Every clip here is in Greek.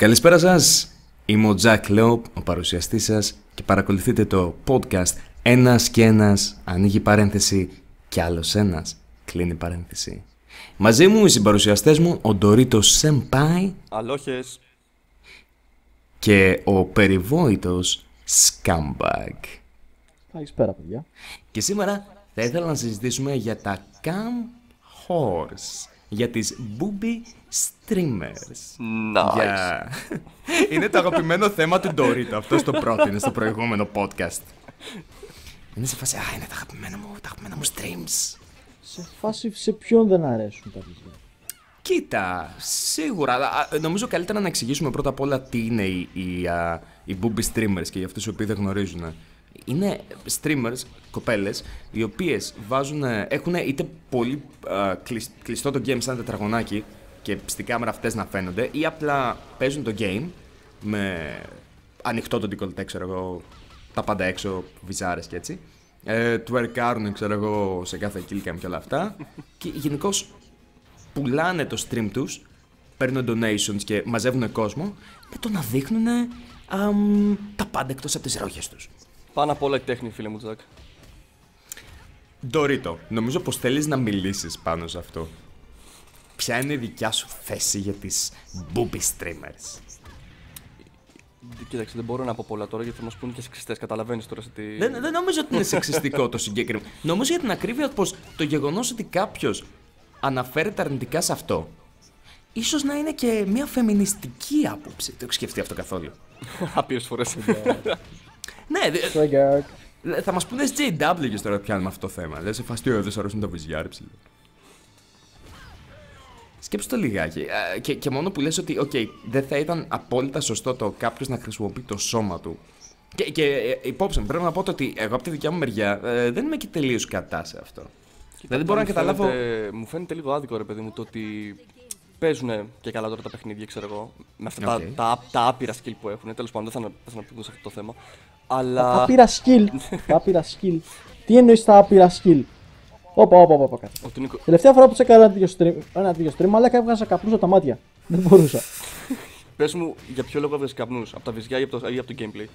Καλησπέρα σας. Είμαι ο Τζακ Λόπ, ο παρουσιαστής σας και παρακολουθείτε το podcast «Ένας και ένας ανοίγει παρένθεση και άλλος ένας κλείνει παρένθεση». Μαζί μου οι συμπαρουσιαστές μου ο Ντορίτο Σεμπάι Αλόχες. και ο περιβόητος Scumbag. Καλησπέρα, παιδιά. Και σήμερα θα ήθελα να συζητήσουμε για τα cam horse, για τις booby streamers. Nice. Για... είναι το αγαπημένο θέμα του Ντορίτο, αυτό στο πρώτο, είναι στο προηγούμενο podcast. Είναι σε φάση, α, είναι τα αγαπημένα μου, τα αγαπημένα μου streams. Σε φάση σε ποιον δεν αρέσουν τα παιδιά; Κοίτα, σίγουρα. α, Νομίζω καλύτερα να εξηγήσουμε πρώτα απ' όλα τι είναι οι, οι, α, οι booby streamers και για αυτούς οι οποίοι δεν γνωρίζουν. Είναι streamers, κοπέλες, οι οποίες βάζουν, έχουν είτε πολύ α, κλεισ- κλειστό το game σαν τετραγωνάκι και στη κάμερα αυτές να φαίνονται ή απλά παίζουν το game με ανοιχτό το decollete, ξέρω εγώ, τα πάντα έξω, βυζάρες και έτσι. Ε, τουερκάρουν, ξέρω εγώ, σε κάθε killcam και όλα αυτά. και γενικώς πουλάνε το stream τους, παίρνουν donations και μαζεύουν κόσμο με το να δείχνουν αμ, τα πάντα εκτός από τις ρόγες τους. Πάνω απ' όλα η τέχνη, φίλε μου, Τζακ. Ντορίτο, νομίζω πως θέλεις να μιλήσεις πάνω σε αυτό. Ποια είναι η δικιά σου θέση για τις booby streamers; Κοίταξε, δεν μπορώ να πω πολλά τώρα γιατί θα μας πούνε και σεξιστές. Καταλαβαίνεις τώρα σε τι. Δεν, δεν νομίζω ότι είναι σεξιστικό το συγκεκριμένο. Νομίζω για την ακρίβεια πως το γεγονός ότι κάποιος αναφέρεται αρνητικά σε αυτό ίσως να είναι και μια φεμινιστική άποψη. Το έχω σκεφτεί αυτό καθόλου. Άπειρες φορές. Ναι, δε- Swagger. Λέ, Θα μας πούνε SJW τώρα που πιάνουμε αυτό το θέμα. Λες, σε φαστεί δεν σου αρέσουν τα βυζιά, ρε ψηλό. Σκέψου το λιγάκι. Α, Και, και μόνο που λες ότι, οκ, δεν θα ήταν απόλυτα σωστό το κάποιος να χρησιμοποιεί το σώμα του. Και, και ε, υπόψη μου, πρέπει να πω το ότι εγώ από τη δικιά μου μεριά ε, δεν είμαι και τελείως κατά σε αυτό. δηλαδή μπορώ να καταλάβω. Μου φαίνεται λίγο άδικο, ρε παιδί μου, το ότι παίζουν και καλά τώρα τα παιχνίδια, ξέρω εγώ. Με αυτά Οκ. τα, τα, τα άπειρα skill που έχουν. Τέλος πάντων, δεν θα, να- δεν θα να σε αυτό το θέμα. Αλλά. Τα άπειρα skill. τα άπειρα skill. Τι εννοείς τα άπειρα skill; Όπα, όπα, όπα, κάτσε. Ο του Νίκο... Τελευταία φορά που σε έκανα ένα τέτοιο stream, ένα τέτοιο stream, αλλά έβγαζα καπνούς από τα μάτια. Δεν μπορούσα. Πες μου για ποιο λόγο έβγαζες καπνούς, από τα βυζιά ή από το, ή από το gameplay;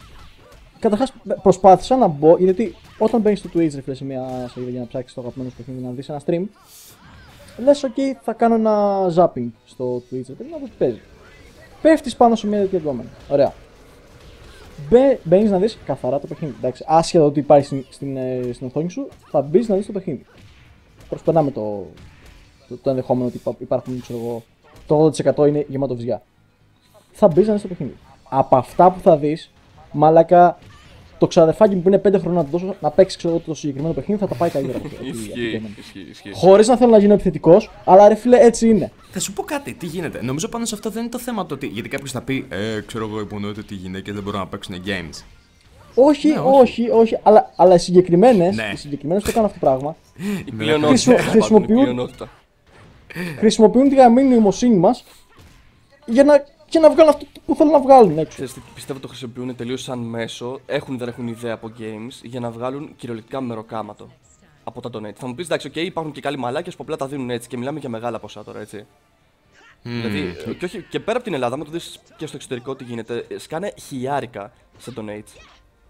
Καταρχάς προσπάθησα να μπω, γιατί όταν μπαίνεις στο Twitch, ρε φίλε, σε μια σελίδα για να ψάξεις το αγαπημένο σου παιχνίδι να δεις ένα stream, λες, OK, θα κάνω ένα zapping στο Twitch, ρε παιδί, να δω τι παίζει. Πέφτεις πάνω σε μια τέτοια δόμενη. Ωραία. Μπαίνεις να δεις καθαρά το παιχνίδι. Εντάξει, άσχετα ότι υπάρχει στην, στην, ε, στην οθόνη σου, θα μπεις να δεις το παιχνίδι. Προσπερνάμε το, το, το ενδεχόμενο ότι υπά- υπάρχουν, ξέρω εγώ, το 80% είναι γεμάτο βυζιά. Θα μπεις να δεις το παιχνίδι. Από αυτά που θα δεις, μαλάκα, το ξαδερφάκι μου που είναι 5 χρόνια να, του δώσω να παίξει ξέρω, εγώ, το συγκεκριμένο παιχνίδι θα τα πάει καλύτερα από, από, από, Ισχύει, ισχύει, ισχύει. Χωρίς να θέλω να γίνω επιθετικός, αλλά ρε φίλε, έτσι είναι. Θα σου πω κάτι, τι γίνεται. Νομίζω πάνω σε αυτό δεν είναι το θέμα το ότι. Γιατί κάποιος θα πει, Ε, ξέρω εγώ, υπονοείται ότι οι γυναίκες δεν μπορούν να παίξουν games. Όχι, Ναι, όχι. όχι, όχι, αλλά, αλλά οι συγκεκριμένε Ναι. οι συγκεκριμένες που έκαναν αυτό το πράγμα Η πλειονότητα. Χρησιμο- τέλος πάντων, η χρησιμοποιούν- πλειονότητα. χρησιμοποιούν τη γαμμένη νοημοσύνη μας για να, για να βγάλουν αυτό που θέλουν να βγάλουν έξω. Ξέρεις τι, πιστεύω το χρησιμοποιούν τελείως σαν μέσο, έχουν ή δεν έχουν ιδέα από games, για να βγάλουν κυριολεκτικά μεροκάματο από τα donate. Θα μου πεις εντάξει, okay, υπάρχουν και καλοί μαλάκες που απλά τα δίνουν έτσι και μιλάμε για μεγάλα ποσά τώρα, έτσι. Δηλαδή, ε, και, όχι, και πέρα από την Ελλάδα, με το δεις και στο εξωτερικό τι γίνεται, ε, σκάνε χιλιάρικα σε donates.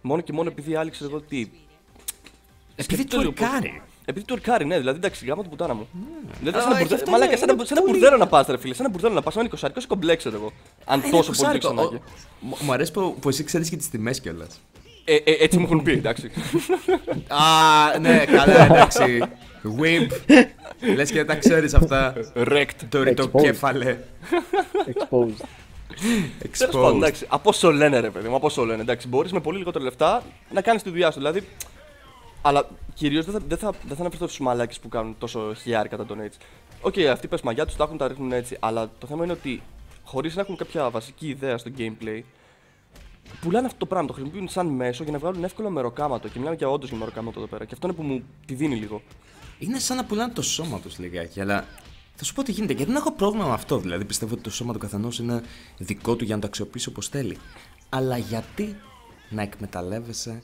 Μόνο και μόνο επειδή άλλοι ξέρω εγώ τι. Επειδή Σκεφτείτε λίγο πώς- τουρκάρει. Επειδή τουρκάρει, ναι, δηλαδή εντάξει, γάμα την πουτάνα μου. Δηλαδή, Α, σαν ένα και μπουρδέλο. αυτό Μαλάκα, είναι- σαν ένα- είναι σε ένα πολύ- μπουρδέλο να πας, ρε φίλε. Σε ένα μπουρδέλο να πας, με ένα 20 είσαι κομπλέ, ξέρω εγώ. Αν Είναι τόσο πολύ το κουσάρικο. έχεις ανάγκη. Ο- Μου- Μου αρέσει που, που εσύ ξέρεις και τις τιμές κιόλας. Ε, ε, έτσι μου έχουν πει, εντάξει. Α, ναι, καλά, εντάξει. Wimp. Λες και δεν τα ξέρεις αυτά. Rect. Το ρητό Exposed. κέφαλε. Exposed. Τέλος πάντων, Exposed. εντάξει, από όσο λένε, ρε παιδί μου, από όσο λένε. Εντάξει, μπορείς με πολύ λιγότερα λεφτά να κάνεις τη δουλειά σου. Δηλαδή. Αλλά κυρίως δεν θα, δεν θα, δεν θα αναφερθώ στους μαλάκες που κάνουν τόσο χιλιάρικα τα donates. OK, αυτοί πες μαγκιά τους τα έχουν, τα ρίχνουν έτσι. Αλλά το θέμα είναι ότι χωρίς να έχουν κάποια βασική ιδέα στο gameplay, πουλάνε αυτό το πράγμα. Το χρησιμοποιούν σαν μέσο για να βγάλουν εύκολο μεροκάματο. Και μιλάμε για όντως για μεροκάματο εδώ πέρα. Και αυτό είναι που μου τη δίνει λίγο. Είναι σαν να πουλάνε το σώμα τους λιγάκι, αλλά θα σου πω τι γίνεται. Γιατί δεν έχω πρόβλημα με αυτό. Δηλαδή πιστεύω ότι το σώμα του καθενός είναι δικό του για να το αξιοποιήσει όπως θέλει. Αλλά γιατί να εκμεταλλεύεσαι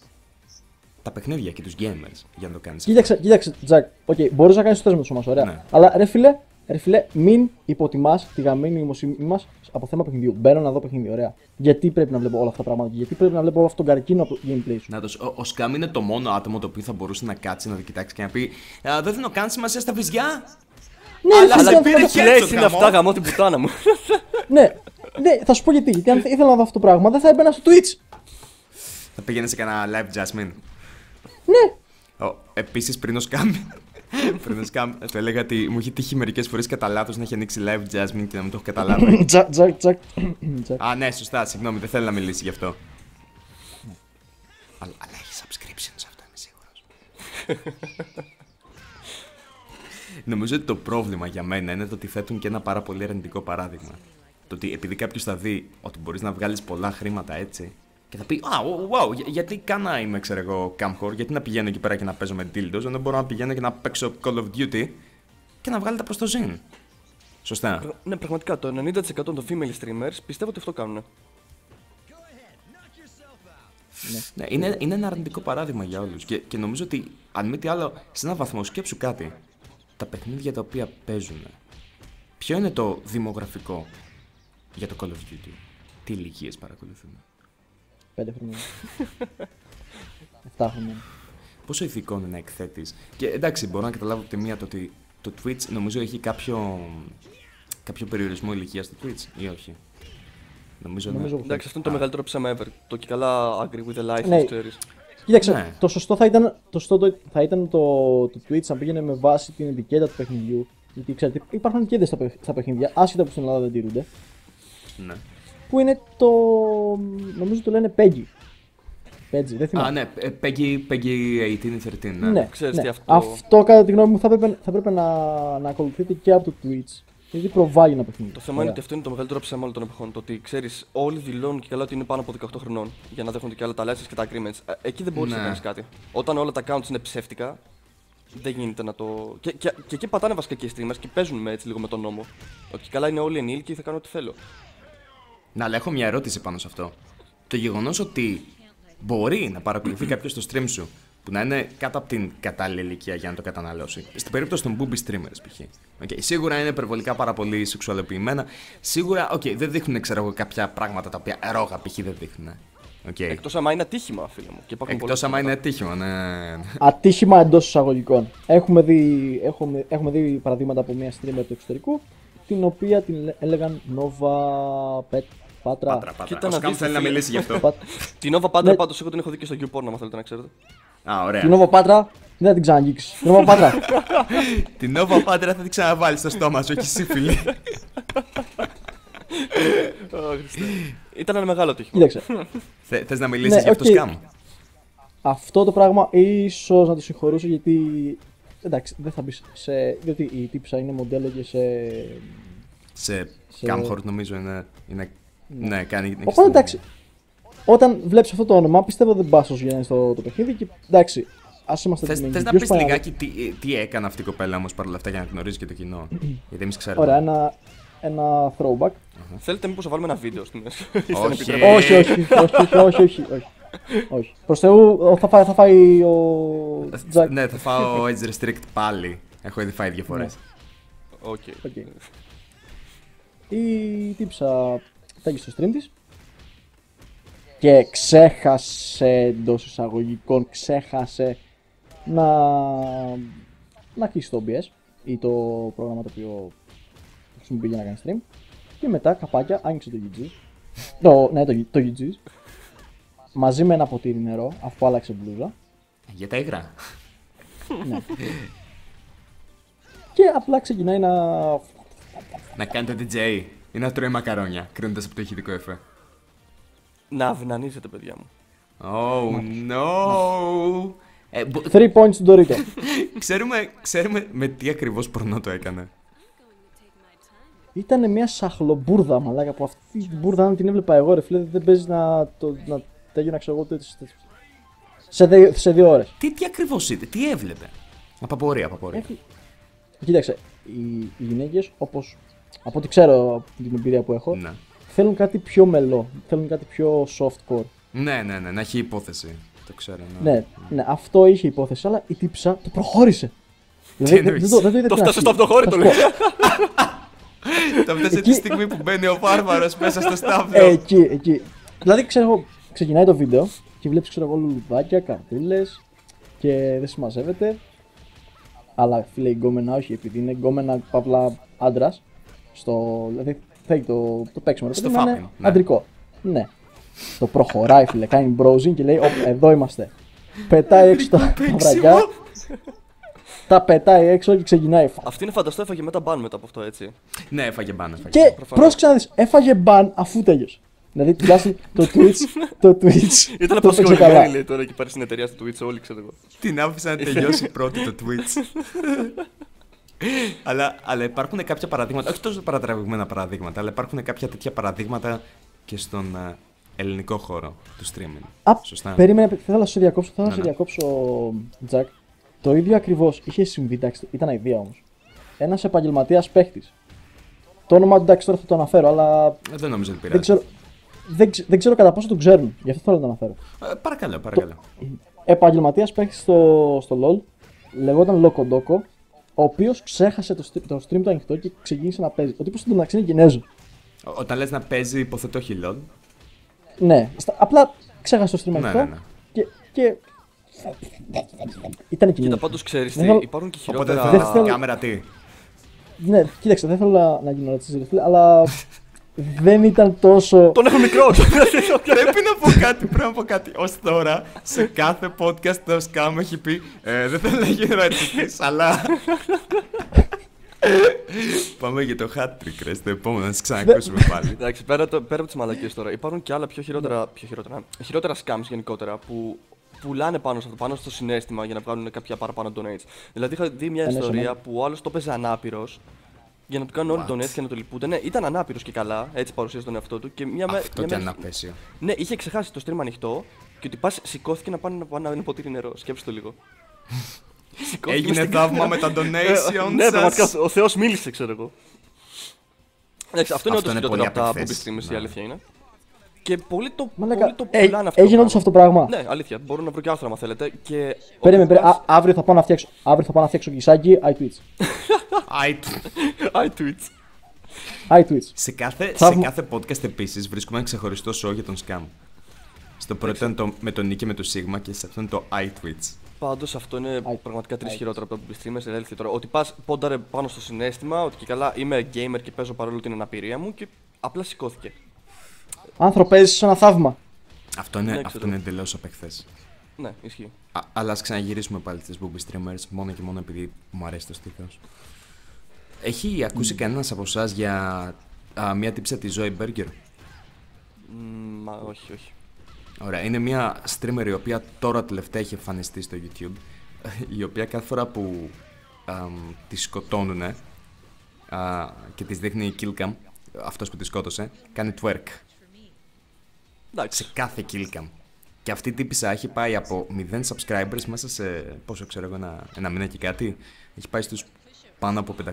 τα παιχνίδια και τους gamers για να το κάνεις. Κοίταξε, κοίταξε, Τζακ. Οκ, μπορείς να κάνεις ό,τι θες με το σώμα σου, ωραία. Ναι. Αλλά ρε φίλε, Ρε φίλε, μην υποτιμάς τη γαμημένη νοημοσύνη μας από θέμα παιχνιδιού. Μπαίνω να δω παιχνίδι, ωραία. Γιατί πρέπει να βλέπω όλα αυτά τα πράγματα; Και γιατί πρέπει να βλέπω όλο αυτό τον καρκίνο από το gameplay σου; Να το, ο, ο Σκάμ είναι το μόνο άτομο το οποίο θα μπορούσε να κάτσει να το κοιτάξει και να πει «Α, Δεν δίνω καν σημασία στα βυζιά. Ναι, Αλλά- ρε, αλλά φίλε, πήρε θέλω να- και- Τι λέει το είναι γαμό. αυτά γαμό την πουτάνα μου. Ναι, ναι, θα σου πω γιατί. Γιατί αν ήθελα να δω αυτό το πράγμα, δεν θα έμπαινα στο Twitch. Θα πήγαινε σε κανένα live Jasmine. Ναι, Ο, επίσης πριν ο Σκάμ. πριν ο Σκάμ, του έλεγα ότι μου έχει τύχει μερικές φορές κατά λάθος να έχει ανοίξει live Jasmine και να μην το έχω καταλάβει. τζακ, τζακ, τζακ. τζακ. Α, ναι, σωστά, συγγνώμη, δεν θέλω να μιλήσει γι' αυτό. Αλλά, αλλά έχει subscriptions, αυτό είμαι σίγουρος. Νομίζω ότι το πρόβλημα για μένα είναι το ότι θέτουν και ένα πάρα πολύ αρνητικό παράδειγμα. Το ότι επειδή κάποιος θα δει ότι μπορείς να βγάλεις πολλά χρήματα έτσι και θα πει Α, wow, για- γιατί καν να είμαι, ξέρω εγώ, camcore, γιατί να πηγαίνω εκεί πέρα και να παίζω με dildos, ενώ μπορώ να πηγαίνω και να παίξω Call of Duty και να βγάλετε προ το ζήν. Σωστά. ναι, πραγματικά το 90% των female streamers πιστεύω ότι αυτό κάνουν. Ναι, είναι, είναι ένα αρνητικό παράδειγμα για όλους. Και, και νομίζω ότι, αν μη τι άλλο, σε έναν βαθμό σκέψου κάτι. Τα παιχνίδια τα οποία παίζουν. Ποιο είναι το δημογραφικό για το Call of Duty; Τι ηλικίες παρακολουθούν. Πέντε χρόνια. Εφτά χρόνια. Πόσο ηθικό είναι να εκθέτεις; Και εντάξει, μπορώ να καταλάβω από τη μία το ότι το Twitch νομίζω έχει κάποιο, κάποιο περιορισμό ηλικίας στο Twitch ή όχι; Νομίζω, Νομίζω ναι. που Εντάξει, αυτό είναι το μεγαλύτερο ψέμα ever. Το και καλά agree with the life, Ναι. ξέρεις. Κοίταξε, Ναι. το σωστό θα ήταν, το, σωστό το- θα ήταν το, το Twitch να πήγαινε με βάση την ετικέτα του παιχνιδιού. Γιατί ξέρετε, υπάρχουν ετικέτε στα, παιχ- στα παιχνίδια, άσχετα που στην Ελλάδα δεν τηρούνται. ναι. Που είναι το. Νομίζω το λένε Peggy. Peggy, δεν θυμάμαι. Α, ναι, ε, Peggy, Peggy 18 ή 13. Ναι. Ναι, Ξέρεις ναι. τι αυτό- αυτό κατά τη γνώμη μου θα έπρεπε, θα έπρεπε να, να ακολουθείτε και από το Twitch. Γιατί προβάλλει ένα παιχνίδι. Το θέμα είναι Ωραία. ότι αυτό είναι το μεγαλύτερο ψέμα όλων των εποχών. Το ότι ξέρεις, όλοι δηλώνουν και καλά ότι είναι πάνω από 18 χρονών για να δέχονται και άλλα τα license και τα agreements. Ε, Εκεί δεν μπορείς Ναι. να κάνεις κάτι. Όταν όλα τα accounts είναι ψεύτικα, δεν γίνεται να το. Και, και, και εκεί πατάνε βασικά και οι streamers και παίζουν με, έτσι λίγο με τον νόμο. Ότι καλά είναι όλοι ενήλικοι, θα κάνω ό,τι θέλω. Να, αλλά έχω μια ερώτηση πάνω σε αυτό. Το γεγονός ότι μπορεί να παρακολουθεί κάποιος το stream σου που να είναι κάτω από την κατάλληλη ηλικία για να το καταναλώσει. Στην περίπτωση των booby streamers, π.χ. Okay, σίγουρα είναι υπερβολικά πάρα πολύ σεξουαλοποιημένα. Σίγουρα, οκ, δεν δείχνουν ξέρω εγώ, κάποια πράγματα τα οποία ρόγα π.χ. δεν δείχνουν. Okay. Εκτός άμα είναι ατύχημα, φίλε μου. Και υπάρχουν Εκτός πολλά άμα είναι θέματα. ατύχημα, ναι. Ατύχημα εντός εισαγωγικών. Έχουμε δει, έχουμε, έχουμε δει παραδείγματα από μια streamer του εξωτερικού, την οποία την λέ- έλεγαν Nova Pet Patra. Πάτρα, πάτρα. Κοίτα Ο να Σκάμ δεις, θέλει να φίλε. μιλήσει γι' αυτό. Πατ- Την Nova Panda Ναι. πάντως εγώ την έχω δει και στο YouPorn, αν θέλετε να ξέρετε. Α, ωραία. Την Nova Patra δεν θα την ξαναγγίξεις. Την Nova Patra. Την Nova Pantera θα την ξαναβάλεις στο στόμα σου, όχι εσύ, φίλε. Ω, Χριστέ. Ήταν ένα μεγάλο ατύχημα. Κοίταξε. Θε θες να μιλήσεις Ναι, γι' αυτό, οκ. Σκάμ; Αυτό το πράγμα ίσως να το συγχωρούσε γιατί. Εντάξει, δεν θα μπεις σε. Διότι η τύψα είναι μοντέλο και σε. Σε Σε- Camhort νομίζω είναι. είναι... Ναι, κάνει. έχει Οπότε στην- εντάξει. Όταν βλέπεις αυτό το όνομα, πιστεύω δεν πας όσο γίνεται στο το παιχνίδι και εντάξει. Α είμαστε Θες, τιμημένοι. θες να Ποιος πεις πάει λιγάκι τι, τι έκανε αυτή η κοπέλα όμως παρόλα αυτά για να γνωρίζεις και το κοινό. Γιατί εμείς ξέρουμε. Ωραία, ένα, ένα throwback. Θέλετε μήπως να βάλουμε ένα βίντεο στη μέση. Όχι. επιτρέπετε. Ε. όχι, όχι, όχι, όχι, όχι, όχι, όχι. όχι. Προς Θεού, ο- θα φάει, θα φάει ο Τζακ. Ναι, θα φάω age restrict πάλι. Έχω ήδη φάει δύο φορές. OK. OK. Η τύπισσα φτάνει στο stream της. Και ξέχασε εντός εισαγωγικών, ξέχασε να, να κλείσει το OBS ή το πρόγραμμα το οποίο χρησιμοποιεί για να κάνει stream. Και μετά καπάκια άνοιξε το UG το, ναι, το, το UG μαζί με ένα ποτήρι νερό αφού άλλαξε μπλούζα. Για τα υγρά. και απλά ξεκινάει να Να κάνετε DJ ή να τρώει μακαρόνια, κρίνοντας από το ηχητικό εφέ. Να αυνανίζετε, παιδιά μου. Oh no! Ε, μπο- 3 points του Dorito. ξέρουμε, ξέρουμε με τι ακριβώς πορνό το έκανε. Ήταν μια σαχλομπούρδα, μαλάκα, που αυτή την μπουρδα αν την έβλεπα εγώ, ρε φίλε, δεν παίζει να, το, να τέλειωνα, ξέρω εγώ, τέτοιες- τέτοιες- σε, δύο, σε δύο ώρες. Τι, τι ακριβώς είδε, τι έβλεπε. Απαπορία, απαπορία. Έχει... Κοίταξε, οι, οι γυναίκες, όπως, από ό,τι ξέρω από την εμπειρία που έχω, Ναι. θέλουν κάτι πιο μελό, θέλουν κάτι πιο softcore. ναι, ναι, ναι, να έχει υπόθεση. Το ξέρω. Ναι. Ναι, ναι, αυτό είχε υπόθεση, αλλά η τύψα το προχώρησε. Δηλαδή, δεν, εννοείς; δεν, το, δεν το είδε Το την φτάσες αρχή. στο αυτοχώρητο, Θα σου πω, Το φτάσες τη Εκεί- στιγμή που μπαίνει ο βάρβαρος μέσα στο στάβλο. Ε, εκεί, εκεί. Δηλαδή, ξέρω εγώ, ξεκινάει το βίντεο και βλέπεις, ξέρω εγώ, λουλουδάκια, καρτούλε και δεν συμμαζεύεται. Αλλά φίλε, η γκόμενα όχι, επειδή είναι γκόμενα παύλα άντρας. Στο, δηλαδή, θέλει το, το παίξιμο. ρε Στο παιδί μου, να fapping, είναι ναι. Αντρικό. Ναι. Το προχωράει, φίλε, κάνει browsing και λέει: «Οπ, Εδώ είμαστε. Πετάει έξω τα, τα βραγιά. τα πετάει έξω και ξεκινάει. Αυτή είναι φανταστό, έφαγε μετά μπαν μετά από αυτό, έτσι. Ναι, έφαγε μπαν. έφαγε. Και Προφανώς. πρόσεξε να δεις, έφαγε μπαν αφού τέλειωσε. Δηλαδή τουλάχιστον το Twitch, το Twitch Ήταν το έπαιξε απασχολημένοι, καλά. λέει τώρα εκεί πέρα στην εταιρεία του Twitch, όλοι ξέρω εγώ. Την άφησα να τελειώσει πρώτη το Twitch. αλλά, αλλά υπάρχουν κάποια παραδείγματα, όχι τόσο παρατραβηγμένα παραδείγματα, αλλά υπάρχουν κάποια τέτοια παραδείγματα και στον ε, ελληνικό χώρο του streaming. Α, Σωστά. περίμενε, θέλω να σε διακόψω, θέλω να Ναι, σε ναι. διακόψω, Τζακ. Το ίδιο ακριβώς είχε συμβεί, εντάξει, ήταν αηδία όμως. Ένας επαγγελματίας παίχτης. Το όνομα του εντάξει τώρα θα το αναφέρω, αλλά Ε, Δεν νομίζω ότι πειράζει. δεν ξέρω, δεν, ξε- δεν ξέρω κατά πόσο το ξέρουν. Γι' αυτό θέλω να το αναφέρω. Ε, παρακαλώ, παρακαλώ. Επαγγελματίας παίχτης στο, στο LOL, λεγόταν Locodoco, ο οποίος ξέχασε το, stream- το stream του ανοιχτό και ξεκίνησε να παίζει. Ο τύπος του μεταξύ είναι Κινέζο. Ό- Όταν λες να παίζει, υποθετώ χιλόν. Ναι, στα- απλά ξέχασε το stream Ναι, ανοιχτό ναι, ναι. και, και... Ήταν Κοίτα, Κινέζο. πάντως ξέρεις τι, Δεν θέλω- υπάρχουν και Οπότε χειρότερα. Δεν θα θέλω- κάμερα τι; Ναι, κοίταξε, δεν θέλω να, να γίνω ρατσιστής, ρε φίλε, αλλά δεν ήταν τόσο... Τον έχω μικρό! Πρέπει να πω κάτι, πρέπει να πω κάτι. Ω τώρα, σε κάθε podcast το Scam έχει πει ε, Δεν θέλω να γίνω ρατσιστής, αλλά. Πάμε για το hat trick, ρε, στο επόμενο, να σας ξανακούσουμε πάλι. Εντάξει, πέρα, το, πέρα από τις μαλακίες τώρα, υπάρχουν και άλλα πιο χειρότερα, πιο χειρότερα, χειρότερα scams γενικότερα που πουλάνε πάνω, σε αυτό, πάνω στο συνέστημα για να βγάλουν κάποια παραπάνω donates. Δηλαδή, είχα δει μια Ε, ναι, ιστορία σωμά. που ο άλλος το παίζει ανάπηρος για να του κάνουν όλοι What? donates και να το λυπούνται. Ναι, ήταν ανάπηρος και καλά, έτσι παρουσίασε τον εαυτό του. Και μια, με- Αυτό μια και μέρα- ένα απέσιο. Ναι, είχε ξεχάσει το stream ανοιχτό και ότι πα σηκώθηκε να πάνε να πάνε ένα ποτήρι νερό. Σκέψτε το λίγο. Σηκώθηκε Έγινε στην θαύμα κάμερα. με τα Ε, donations Ναι, πραγματικά σας. ο Θεός μίλησε, ξέρω εγώ. Εντάξει, αυτό είναι Αυτό όντως είναι χειρότερο πολύ από τα booby απεχθές. streamers, η Ναι. αλήθεια είναι. Και πολλοί το, Μαλάκα, πολλοί το ε, πουλάνε αυτό. έγινε το όντως αυτό το πράγμα. Ναι, αλήθεια. Μπορώ να βρω και άρθρο άμα θέλετε. Και Περίμενε, ο περίμενε, τύπος- α, αύριο θα πάω να φτιάξω, αύριο θα πάω να φτιάξω κισάκι iTwitch. Άι, iTweets. iTwitch. Σε κάθε, σε Θαύμα. κάθε podcast επίσης βρίσκουμε ένα ξεχωριστό show για τον Scam. Στο πρώτο ήταν το, με τον Νίκη με το Σίγμα και σε αυτό είναι το iTwitch. Πάντως αυτό είναι I- πραγματικά τρεις I- χειρότερα από τα booby streamers. Είναι αλήθεια τώρα. Ότι πας πόνταρε πάνω στο συνέστημα, ότι και καλά είμαι gamer και παίζω παρόλο την αναπηρία μου και απλά σηκώθηκε. Άνθρωπε, έζησε ένα θαύμα. Αυτό είναι, Ναι, αυτό ξέρω. είναι εντελώς απεχθές. Ναι, ισχύει. Αλλά ας ξαναγυρίσουμε πάλι στι booby streamers μόνο και μόνο επειδή μου αρέσει το στίχος. Έχει ακούσει κανένας από εσάς για α, μια τύψα της Zoe Burger. Μ, Μα όχι, όχι. Ωραία, είναι μια streamer η οποία τώρα τελευταία έχει εμφανιστεί στο YouTube. Η οποία κάθε φορά που αμ, τη σκοτώνουν και τη δείχνει η killcam, αυτός που τη σκότωσε, κάνει twerk Εντάξει. σε κάθε killcam. Και αυτή η τύπησα έχει πάει από 0 subscribers μέσα σε πόσο ξέρω εγώ, ένα, ένα μήνα και κάτι. Έχει πάει στους πάνω από 500.000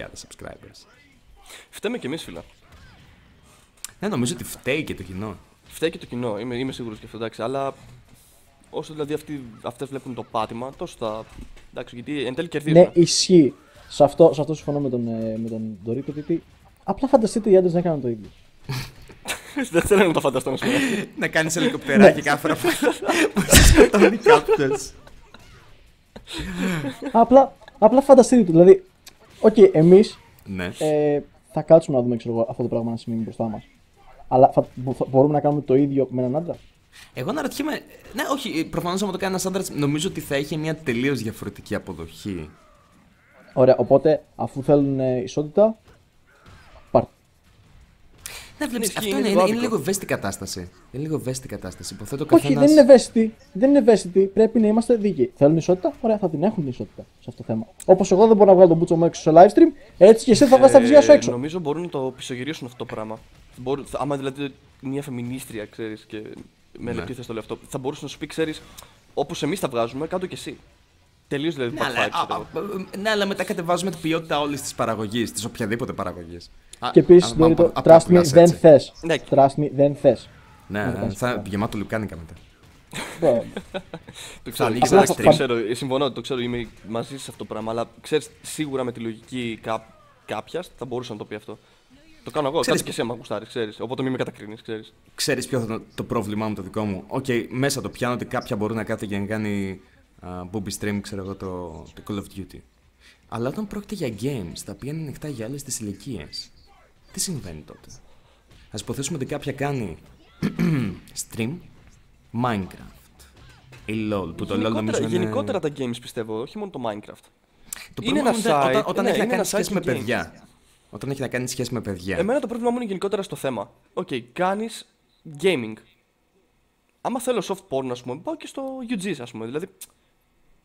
subscribers. Φταίμε κι εμείς, φίλα. Ναι, νομίζω ότι φταίει και το κοινό. Φταίει και το κοινό, είμαι, είμαι σίγουρος και αυτό, εντάξει. Αλλά όσο δηλαδή αυτοί, αυτές βλέπουν το πάτημα, τόσο θα. Εντάξει, γιατί εν τέλει κερδίζουν. Ναι, ισχύει. Σε αυτό, σε αυτό συμφωνώ με τον, ε, με τον Dorito, γιατί απλά φανταστείτε οι άντρες να έκαναν το ίδιο. Δεν θέλω να το φανταστώ να σου πω. να κάνεις ελικοπτεράκι κάθε φορά που που σε σκοτώνει κάποιος. απλά, απλά φανταστείτε το. Δηλαδή, οκ, εμείς Ναι. ε, θα κάτσουμε να δούμε ξέρω, εγώ, αυτό το πράγμα να συμβαίνει μπροστά μας. Αλλά θα, μπο- θα- μπορούμε να κάνουμε το ίδιο με έναν άντρα. Εγώ αναρωτιέμαι. Ναι, όχι, προφανώς άμα το κάνει ένας άντρας, νομίζω ότι θα είχε μια τελείως διαφορετική αποδοχή. Ωραία, οπότε αφού θέλουν ε, ισότητα, πάρτε. Ναι, βλέπεις, ισχύει, αυτό είναι είναι, λίγο είναι, είναι άδικο. λίγο ευαίσθητη κατάσταση. Είναι λίγο ευαίσθητη κατάσταση. Υποθέτω Όχι, καθένας... δεν είναι ευαίσθητη. Δεν είναι ευαίσθητη. Πρέπει να είμαστε δίκαιοι. Θέλουν ισότητα, ωραία, θα την έχουν την ισότητα σε αυτό το θέμα. Όπως εγώ δεν μπορώ να βγάλω τον μπούτσο μου έξω σε live stream, έτσι και εσύ θα βγάλεις τα βυζιά σου Ε, έξω. Νομίζω μπορούν να το πισωγυρίσουν αυτό το πράγμα. Μπορούν, θα- άμα δηλαδή μια φεμινίστρια, ξέρεις, και με Ναι. λεπτή το λέω αυτό, θα μπορούσε να σου πει, ξέρεις, όπως εμείς τα βγάζουμε, κάτω και εσύ. Τελείως δηλαδή Ναι, part αλλά, five, ξέρω α, εγώ. α, ναι, αλλά μετά κατεβάζουμε την ποιότητα όλης της παραγωγής, της οποιαδήποτε παραγωγής. Και επίσης, Dorito, trust me, δεν θες. Ναι. Trust me, δεν θες. Ναι, ναι, θα είναι γεμάτο λουκάνικα μετά. Μπράβο. Το ξέρω, ανοίξει απλά ένα το stream. ξέρω, ε, συμφωνώ, το ξέρω, είμαι μαζί σε αυτό το πράγμα. Αλλά ξέρεις, σίγουρα με τη λογική κά, κάποιας θα μπορούσε να το πει αυτό. Το κάνω εγώ, Ξέρεις- κάτι και εσύ, άμα γουστάρεις, ξέρεις. Οπότε μην με κατακρίνεις, ξέρεις. Ξέρεις ποιο θα ήταν το πρόβλημά μου το δικό μου. Οκ, μέσα το πιάνω ότι κάποια μπορεί να κάθεται και να κάνει α, booby stream, ξέρω εγώ, το, το Call of Duty. Αλλά όταν πρόκειται για games τα οποία είναι ανοιχτά για όλες τις ηλικίες, τι συμβαίνει τότε; Ας υποθέσουμε ότι κάποια κάνει stream Minecraft ή LOL, που το LOL νομίζω Γενικότερα, είναι... γενικότερα τα games πιστεύω, όχι μόνο το Minecraft. Το είναι πρόβλημα ένα είναι όταν, site, όταν ναι, έχει να είναι κάνει ένα σχέση site με games. παιδιά. Όταν έχει να κάνει σχέση με παιδιά. Εμένα το πρόβλημα μου είναι γενικότερα στο θέμα. Οκ, κάνεις gaming. Άμα θέλω soft porn, ας πούμε, πάω και στο UG, ας πούμε. Δηλαδή,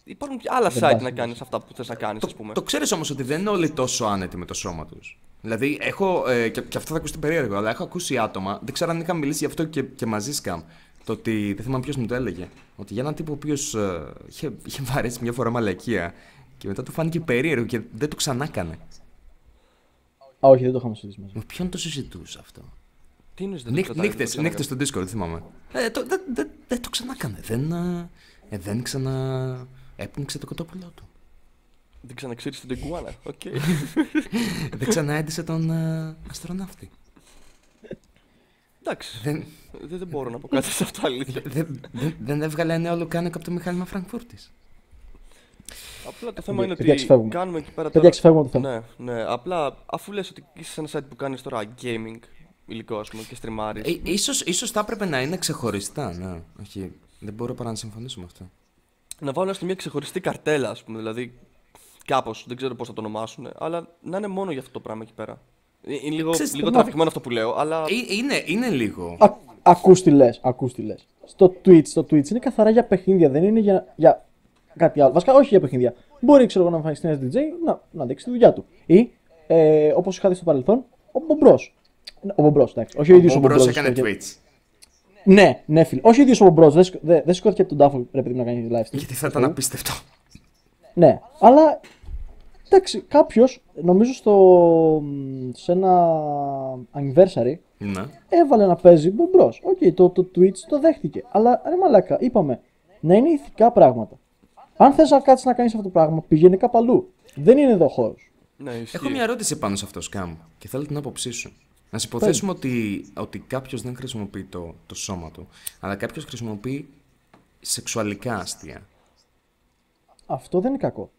υπάρχουν και άλλα Δεν site πας, να δεν κάνεις αυτά που θες να κάνεις, ας πούμε. Το ξέρεις όμως ότι δεν είναι όλοι τόσο άνετοι με το σώμα τους. Δηλαδή, έχω. Ε, και, και αυτό θα ακουστεί περίεργο, αλλά έχω ακούσει άτομα. Δεν ξέρω αν είχαμε μιλήσει γι' αυτό και, και μαζί σκαμ. Το ότι. Δεν θυμάμαι ποιος μου το έλεγε. Ότι για έναν τύπο ο οποίος ε, είχε, είχε βαρέσει μια φορά μαλακία και μετά του φάνηκε περίεργο και δεν το ξανά έκανε. Α, όχι, δεν το είχαμε συζητήσει μαζί. Με ποιον το συζητούσε αυτό; Τι είναι, δεν Νύχ, το κρατάει, νύχτες, δεν το νύχτες στο Discord, δεν θυμάμαι. Ε, το, δεν, δεν, δεν το ξανάκανε. Δεν, ε, ε, δεν ξανά έπνιξε το κοτόπουλό του. Δεν ξαναξύρισε την κουάνα. Οκ. δεν ξανά έντυσε τον ε, αστροναύτη. Εντάξει. δεν, Δεν, δεν μπορώ να πω κάτι σε αυτό αλήθεια. δεν, δεν, δεν έβγαλε νέο λουκάνικο από το μηχάνημα Φραγκφούρτης. Απλά το θέμα είναι Παιδιά, ότι ξεφεύγουμε. κάνουμε εκεί πέρα Παιδιά, ξεφεύγουμε από το θέμα. Ναι, ναι. Απλά αφού λες ότι είσαι σε ένα site που κάνεις τώρα gaming υλικό, ας πούμε, και στριμάρεις. Ε, ίσως, ίσως θα έπρεπε να είναι ξεχωριστά, ναι. Όχι, δεν μπορώ παρά να συμφωνήσω με αυτό. Να βάλουν έστω μια ξεχωριστή καρτέλα, ας πούμε. Δηλαδή, κάπως, δεν ξέρω πώς θα το ονομάσουν, αλλά να είναι μόνο για αυτό το πράγμα εκεί πέρα. Ε, Είναι λίγο, Ξέρεις, λίγο να- τραβηγμένο αυτό που λέω, αλλά. Ε, είναι, είναι λίγο. Α, ακούς τι λες, ακούς τι λες. Στο Twitch, στο Twitch είναι καθαρά για παιχνίδια, δεν είναι για, για κάτι άλλο. Βασικά, όχι για παιχνίδια. Μπορεί, ξέρω εγώ, να εμφανιστεί ένας DJ να, να δείξει τη δουλειά του. Ή, ε, όπως είχα δει στο παρελθόν, ο Bob Ross. Ο Bob Ross, εντάξει. Όχι ο ίδιος ο Ο Μπρος Μπομπρός. έκανε Twitch. Ναι, ναι, φίλε. Όχι ο ίδιος ο Μπομπρό. Δεν, σκ- δεν, δεν σηκώθηκε από τον τάφο ρε παιδί μου, να κάνει live stream. Γιατί θα ήταν απίστευτο. Ναι, αλλά εντάξει, κάποιος, νομίζω στο, σε ένα anniversary, Ναι. έβαλε να παίζει μπομπρό. Οκ, το, το Twitch το δέχτηκε. Αλλά ρε μαλάκα, είπαμε να είναι ηθικά πράγματα. Αν θες να κάτσεις να κάνεις αυτό το πράγμα, πηγαίνει κάπου αλλού. Δεν είναι εδώ ο χώρος. Ναι, ισχύει. Έχω μια ερώτηση πάνω σε αυτό, Σκάμ, και θέλω την άποψή σου. Να σου υποθέσουμε ότι, ότι κάποιος δεν χρησιμοποιεί το, το σώμα του, αλλά κάποιος χρησιμοποιεί σεξουαλικά αστεία. Αυτό δεν είναι κακό.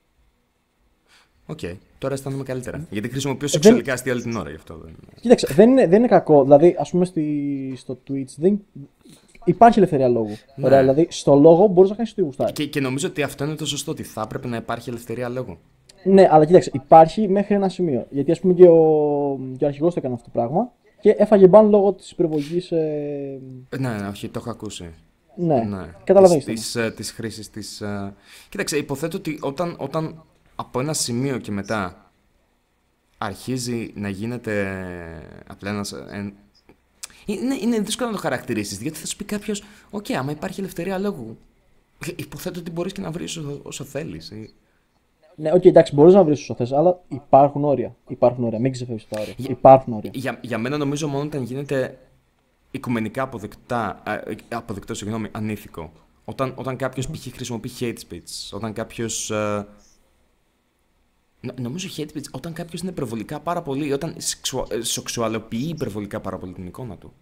Οκ, τώρα αισθάνομαι καλύτερα. Γιατί χρησιμοποιώ δεν- σεξουαλικά αστεία όλη την ώρα γι' αυτό. Δεν... Κοίταξε, δεν είναι, δεν είναι κακό. Δηλαδή, ας πούμε στη, στο Twitch δεν... υπάρχει ελευθερία λόγου. Ναι. Ωραία, δηλαδή στο λόγο μπορείς να κάνεις ό,τι γουστάρεις. Και, και νομίζω ότι αυτό είναι το σωστό, ότι θα έπρεπε να υπάρχει ελευθερία λόγου. Ναι, αλλά κοίταξε, υπάρχει μέχρι ένα σημείο. Γιατί ας πούμε και ο, και ο αρχηγός το έκανε αυτό το πράγμα και έφαγε μπαν λόγω της υπερβολικής. Ε, Ναι, ναι, όχι, το έχω ακούσει. ναι, Ναι. καταλαβαίνεις. Της, της, ε, της χρήσης της... ε, Κοίταξε, υποθέτω ότι όταν, όταν από ένα σημείο και μετά αρχίζει να γίνεται απλά ένας... ε, είναι, είναι δύσκολο να το χαρακτηρίσεις, γιατί θα σου πει κάποιος «OK, άμα υπάρχει ελευθερία λόγου, ε, υποθέτω ότι μπορείς και να βρεις όσο, όσο θέλεις». Ε». Ναι, οκ, εντάξει, μπορείς να βρεις όσο θες, αλλά υπάρχουν όρια. Υπάρχουν όρια, μην ξεφεύγεις τα όρια. Υπάρχουν όρια. Για, για μένα νομίζω μόνο όταν γίνεται οικουμενικά αποδεκτά, α, ε, αποδεκτό, συγγνώμη, ανήθικο. Όταν, όταν κάποιος π.χ. χρησιμοποιεί hate speech, όταν κάποιος. νομίζω hate speech, όταν κάποιος είναι υπερβολικά πάρα πολύ, όταν σεξουα, ε, σεξουαλοποιεί υπερβολικά πάρα πολύ την εικόνα του.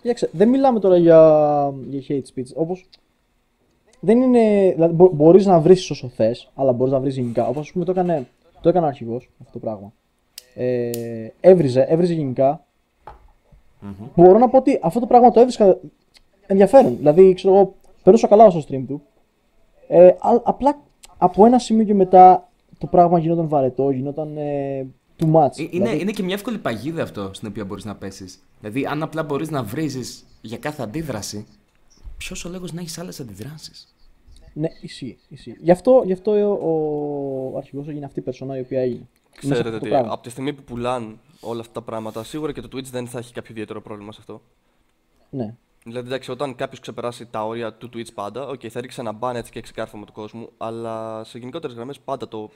Κοίταξε, δεν μιλάμε τώρα για, για hate speech. Όπως. Δεν είναι. Δηλαδή, μπο, μπορείς να βρεις όσο θες, αλλά μπορείς να βρεις γενικά. Όπως ας πούμε το έκανε, το έκανε ο αρχηγός αυτό το πράγμα. Ε, έβριζε, έβριζε γενικά. Μπορώ να πω ότι αυτό το πράγμα το έβρισκα ενδιαφέρον. Δηλαδή, ξέρω εγώ, περνούσα καλά στο stream του. Ε, α- απλά από ένα σημείο και μετά το πράγμα γινόταν βαρετό, γινόταν ε, too much. Ε, Είναι, Δηλαδή, είναι και μια εύκολη παγίδα αυτό στην οποία μπορείς να πέσεις. Δηλαδή, αν απλά μπορείς να βρίζεις για κάθε αντίδραση, ποιος ο λόγος να έχεις άλλες αντιδράσεις; Ναι, ισχύει. ισχύει. Γι' αυτό, γι αυτό ο, ο αρχηγός έγινε αυτή η περσόνα η οποία έγινε. Είναι σε Ξέρετε αυτό το ότι πράγμα. από τη στιγμή που πουλάνε όλα αυτά τα πράγματα, σίγουρα και το Twitch δεν θα έχει κάποιο ιδιαίτερο πρόβλημα σε αυτό. Ναι. Δηλαδή, εντάξει, όταν κάποιος ξεπεράσει τα όρια του Twitch πάντα, οκ, θα ρίξει ένα ban έτσι και ξεκάρφωμα του κόσμου, αλλά σε γενικότερες γραμμές πάντα το,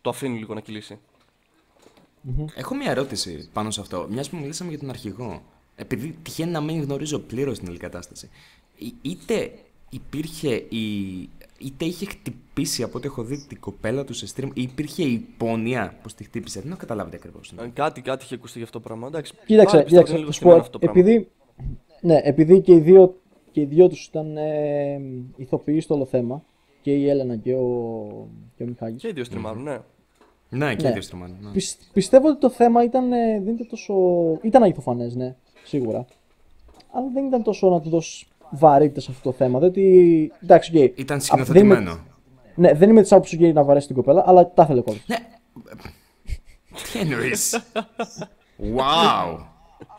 το αφήνει λίγο να κυλήσει. Έχω μια ερώτηση πάνω σε αυτό. Μιας που μιλήσαμε για τον αρχηγό. Επειδή τυχαίνει να μην γνωρίζω πλήρως την όλη κατάσταση. είτε υπήρχε η. είτε είχε χτυπήσει από ό,τι έχω δει την κοπέλα του σε stream, ή υπήρχε η υπόνοια που τη χτύπησε. Δεν έχω καταλάβει ακριβώς. Ε, Κάτι, κάτι είχε ακουστεί για αυτό το πράγμα. Εντάξει, Κοίταξε, πάλι πιστεύω κοίταξε. ότι είναι λίγο να σου στημένο πω, αυτό το πράγμα. επειδή, ναι, επειδή και οι δύο, και οι δύο τους ήταν ε, ηθοποιοί στο όλο θέμα, και η Έλενα και ο, και ο Μιχάλης. Και οι δύο στριμάρουν, ναι. Ναι, και Ναι. οι δύο στριμάνε, ναι. Πισ- πιστεύω ότι το θέμα ήταν, ε, δεν ήταν τόσο. ήταν αγιοφανέ, ναι, σίγουρα. Αλλά δεν ήταν τόσο να του δώσεις βαρύτητα σε αυτό το θέμα. Διότι. εντάξει, οκ. Ήταν Α, σκηνοθετημένο. δεν είμαι- Ναι, δεν είμαι της άποψης γκέι να βαρέσει την κοπέλα, αλλά τα ήθελε κόμμα. Ναι. Τι εννοείς; Wow.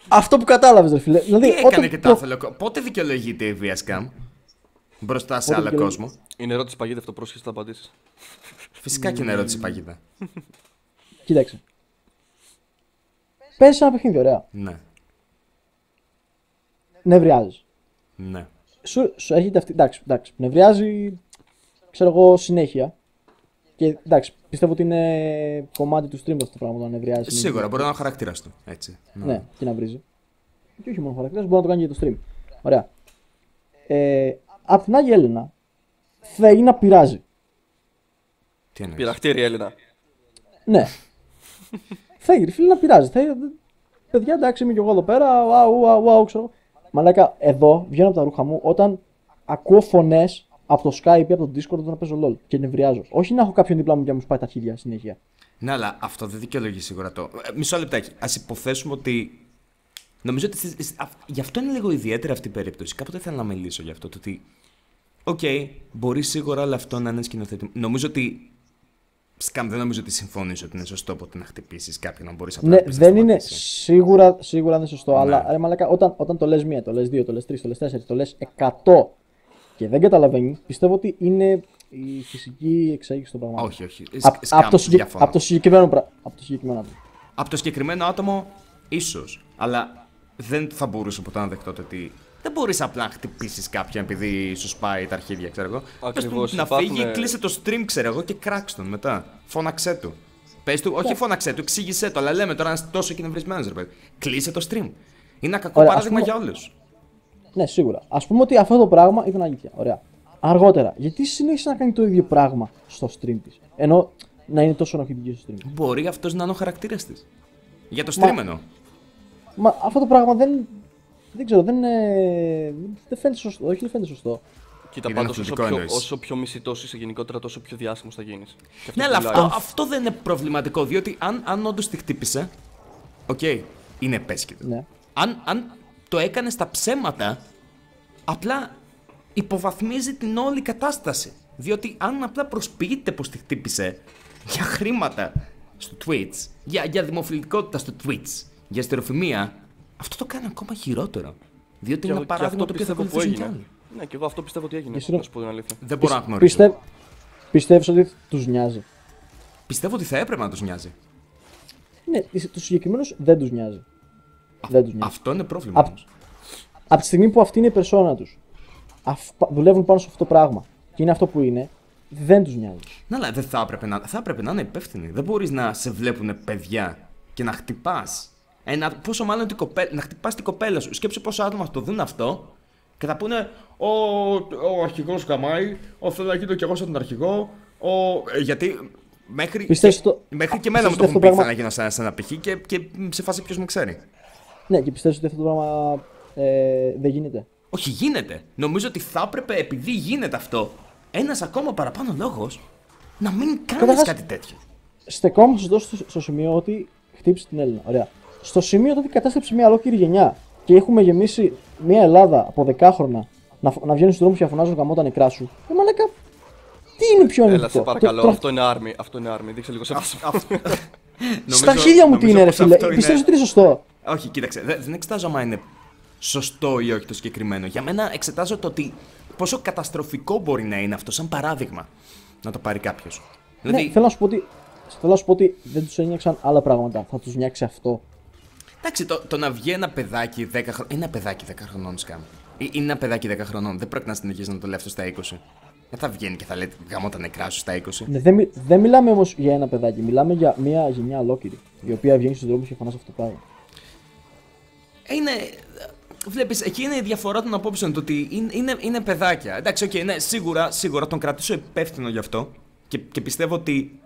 Αυτό που κατάλαβες, ρε φίλε. Δηλαδή, Τι έκανε και τα το- ήθελε. Πότε δικαιολογείται η βία σκάμ μπροστά σε Πότε άλλο δικαιολογεί- κόσμο; Είναι ερώτηση παγίδευτο, πρόσχεσαι θα απαντήσεις. Φυσικά και είναι ερώτηση παγίδα. Κοίταξε. Παίζει ένα παιχνίδι, ωραία. Ναι, Νευριάζεις. Ναι. Σου, σου έρχεται αυτή. Εντάξει, εντάξει, νευριάζει, ξέρω εγώ, συνέχεια. Και εντάξει, πιστεύω ότι είναι κομμάτι του stream αυτό το πράγμα το να νευριάζει. συνέχεια. Σίγουρα μπορεί να είναι ο χαρακτήρας του. Έτσι. Ναι, και να βρίζει. Και όχι μόνο χαρακτήρας, μπορεί να το κάνει και το stream. Ωραία. Ε, απ' την άλλη, η Έλενα θέλει να πειράζει. Τι εννοείς; Πειραχτήρι Έλληνα. Ναι. θέλει, ρε φίλε, να πειράζει. Θέλει, παιδιά, εντάξει, είμαι και εγώ εδώ πέρα. Wow, wow, wow, ξέρω. Εγώ. Μαλάκα, εδώ βγαίνω από τα ρούχα μου όταν ακούω φωνές από το Skype ή από το Discord όταν παίζω LOL και νευριάζω. Όχι να έχω κάποιον δίπλα μου και να μου σπάει τα χέρια συνέχεια. Ναι, αλλά αυτό δεν δικαιολογεί σίγουρα το. Ε, μισό λεπτάκι. Ας υποθέσουμε ότι. Νομίζω ότι. στις- στις- αυ- Γι' αυτό είναι λίγο ιδιαίτερη αυτή η περίπτωση. Κάποτε ήθελα να μιλήσω γι' αυτό. Το ότι. Οκ, μπορεί σίγουρα όλο αυτό να είναι σκηνοθετημένο. Νομίζω ότι. Σκάμ, δεν νομίζω ότι συμφωνείς ότι είναι σωστό ποτέ να χτυπήσεις κάποιον να μπορείς απλά Ναι, να πεις να δεν είναι σταματήσει. σίγουρα, σίγουρα δεν είναι σωστό. Ναι. Αλλά ρε μαλάκα, όταν, όταν το λες μία, το λες δύο, το λες τρεις, το λες τέσσερις, το λες εκατό και δεν καταλαβαίνει, πιστεύω ότι είναι η φυσική εξέγηση των πραγμάτων. Όχι, όχι. Απ' Σκάμ, απ' το, συγκε- διαφωνώ. απ' το συγκεκριμένο πράγμα. Από το συγκεκριμένο άτομο. Από το συγκεκριμένο άτομο, ίσως. Αλλά δεν θα μπορούσα ποτέ να δεχτώ το ότι. Δεν μπορείς απλά να χτυπήσεις κάποιον επειδή σου σπάει τα αρχίδια, ξέρω εγώ. Πες του Ακριβώς, να υπάρχουν- φύγει, κλείσε το stream, ξέρω εγώ, και κράξ τον μετά. Φώναξέ του. Πες του, όχι φώναξέ του, εξήγησέ το, αλλά λέμε τώρα να είσαι τόσο κινευρισμένο, ρε παιδί. Κλείσε το stream. Είναι ένα κακό Ωραία, ας παράδειγμα πούμε- για όλους. Ναι, σίγουρα. Α πούμε ότι αυτό το πράγμα ήταν αλήθεια. Ωραία. Αργότερα, γιατί συνέχισε να κάνει το ίδιο πράγμα στο stream της. Ενώ να είναι τόσο ενοχλητική στο stream. Μπορεί αυτός να είναι ο χαρακτήρας της. Για το Μα- stream εννοώ. Μα αυτό το πράγμα δεν. Δεν ξέρω, δεν, είναι, δεν φαίνεται σωστό. Όχι, δεν φαίνεται σωστό. Κοίτα, Είναι πάντως όσο, ενοχλητικό πιο, εννοείς. όσο πιο μισητός είσαι γενικότερα, τόσο πιο διάσημος θα γίνεις. Ναι, αλλά αυτό, αυτό δεν είναι προβληματικό, διότι αν, αν όντως τη χτύπησε. Οκ, είναι επαίσχυντο. Ναι. Αν, αν το έκανες στα ψέματα, απλά υποβαθμίζει την όλη κατάσταση. Διότι αν απλά προσποιείται πως τη χτύπησε για χρήματα στο Twitch, για, για δημοφιλητικότητα στο Twitch, για υστεροφημία, αυτό το κάνει ακόμα χειρότερο. Διότι είναι ένα παράδειγμα το οποίο θα πιστεύω που ακολουθήσουν κι έγινε. άλλοι. Ναι, και εγώ αυτό πιστεύω ότι έγινε. Εσύ Να νο- σου πω την αλήθεια. Δεν μπορώ να Πισ- γνωρίζω. Πιστεύ, πιστεύεις ότι τους νοιάζει; Πιστεύω ότι θα έπρεπε να τους νοιάζει. Ναι, τους συγκεκριμένους δεν τους νοιάζει. Δεν τους νοιάζει. Αυτό είναι πρόβλημα Απ- όμως. Από τη στιγμή που αυτή είναι η περσόνα τους, αφ- πα- δουλεύουν πάνω σε αυτό το πράγμα και είναι αυτό που είναι, δεν τους νοιάζει. Ναι, αλλά δεν θα έπρεπε να, θα έπρεπε να είναι υπεύθυνοι. Δεν μπορείς να σε βλέπουν παιδιά και να χτυπάς. Ένα, πόσο μάλλον την κοπέλα, να χτυπάς την κοπέλα σου. Σκέψου πόσο άτομα θα το δουν αυτό και θα πούνε Ο, ο αρχηγός καμάει, ο θέλω να γίνω κι εγώ σαν τον αρχηγό. Ο, ε, γιατί μέχρι, Πιστεύεις και, το- μέχρι και εμένα μου πιστεύεις το έχουν το πει πράγμα- θα να γίνω σαν, σαν ένα π.χ. Και, και σε φάση ποιος με ξέρει. Ναι, και πιστεύεις ότι αυτό το πράγμα ε, δεν γίνεται. Όχι, γίνεται. Νομίζω ότι θα έπρεπε, επειδή γίνεται αυτό, ένας ακόμα παραπάνω λόγος να μην κάνεις Καταρχάς- κάτι τέτοιο. Στεκόμαστε στο, στο, στο σημείο ότι χτύπησε την Έλληνα. Ωραία. Στο σημείο ότι κατάστρεψε μια ολόκληρη γενιά και έχουμε γεμίσει μια Ελλάδα από δεκάχρονα να, φ- να βγαίνουν στους δρόμους και να φωνάζουν γαμώ τα νεκρά σου. Ε, μαλάκα, τι είναι πιο Έλα, ανοιχτό; σε παρακαλώ, Το- το- αυτό είναι άρμη. Αυτό είναι άρμη. Δείξε λίγο σε Στα χίλια μου τι είναι, ρε φίλε. Πιστεύω ότι είναι σωστό; Όχι, κοίταξε, δεν, δεν εξετάζω αν είναι σωστό ή όχι το συγκεκριμένο. Για μένα εξετάζω το ότι πόσο καταστροφικό μπορεί να είναι αυτό, σαν παράδειγμα, να το πάρει κάποιος. Δηλαδή, Ναι, θέλω να σου πω ότι, θέλω να σου πω ότι δεν τους ένιωξαν άλλα πράγματα. Θα τους νιάξει αυτό. Εντάξει, το, το να βγει ένα παιδάκι 10 χρονών. Είναι ένα παιδάκι 10 χρονών, σκάμ. Ε, Είναι ένα παιδάκι 10 χρονών. Δεν πρέπει να συνεχίσει να το λέει αυτό στα 20. Δεν θα βγαίνει και θα λέει γαμώ τα νεκρά σου στα 20. Ναι, δεν, μι- δεν μιλάμε όμως για ένα παιδάκι. Μιλάμε για μια γενιά ολόκληρη. Η οποία βγαίνει στους δρόμους και φωνάζει αυτό το πράγμα. Ε, Είναι. Βλέπεις, εκεί είναι η διαφορά των απόψεων. Το ότι είναι, είναι, είναι παιδάκια. Εντάξει, okay, ναι, σίγουρα, σίγουρα τον κρατήσω υπεύθυνο γι' αυτό. Και, και πιστεύω ότι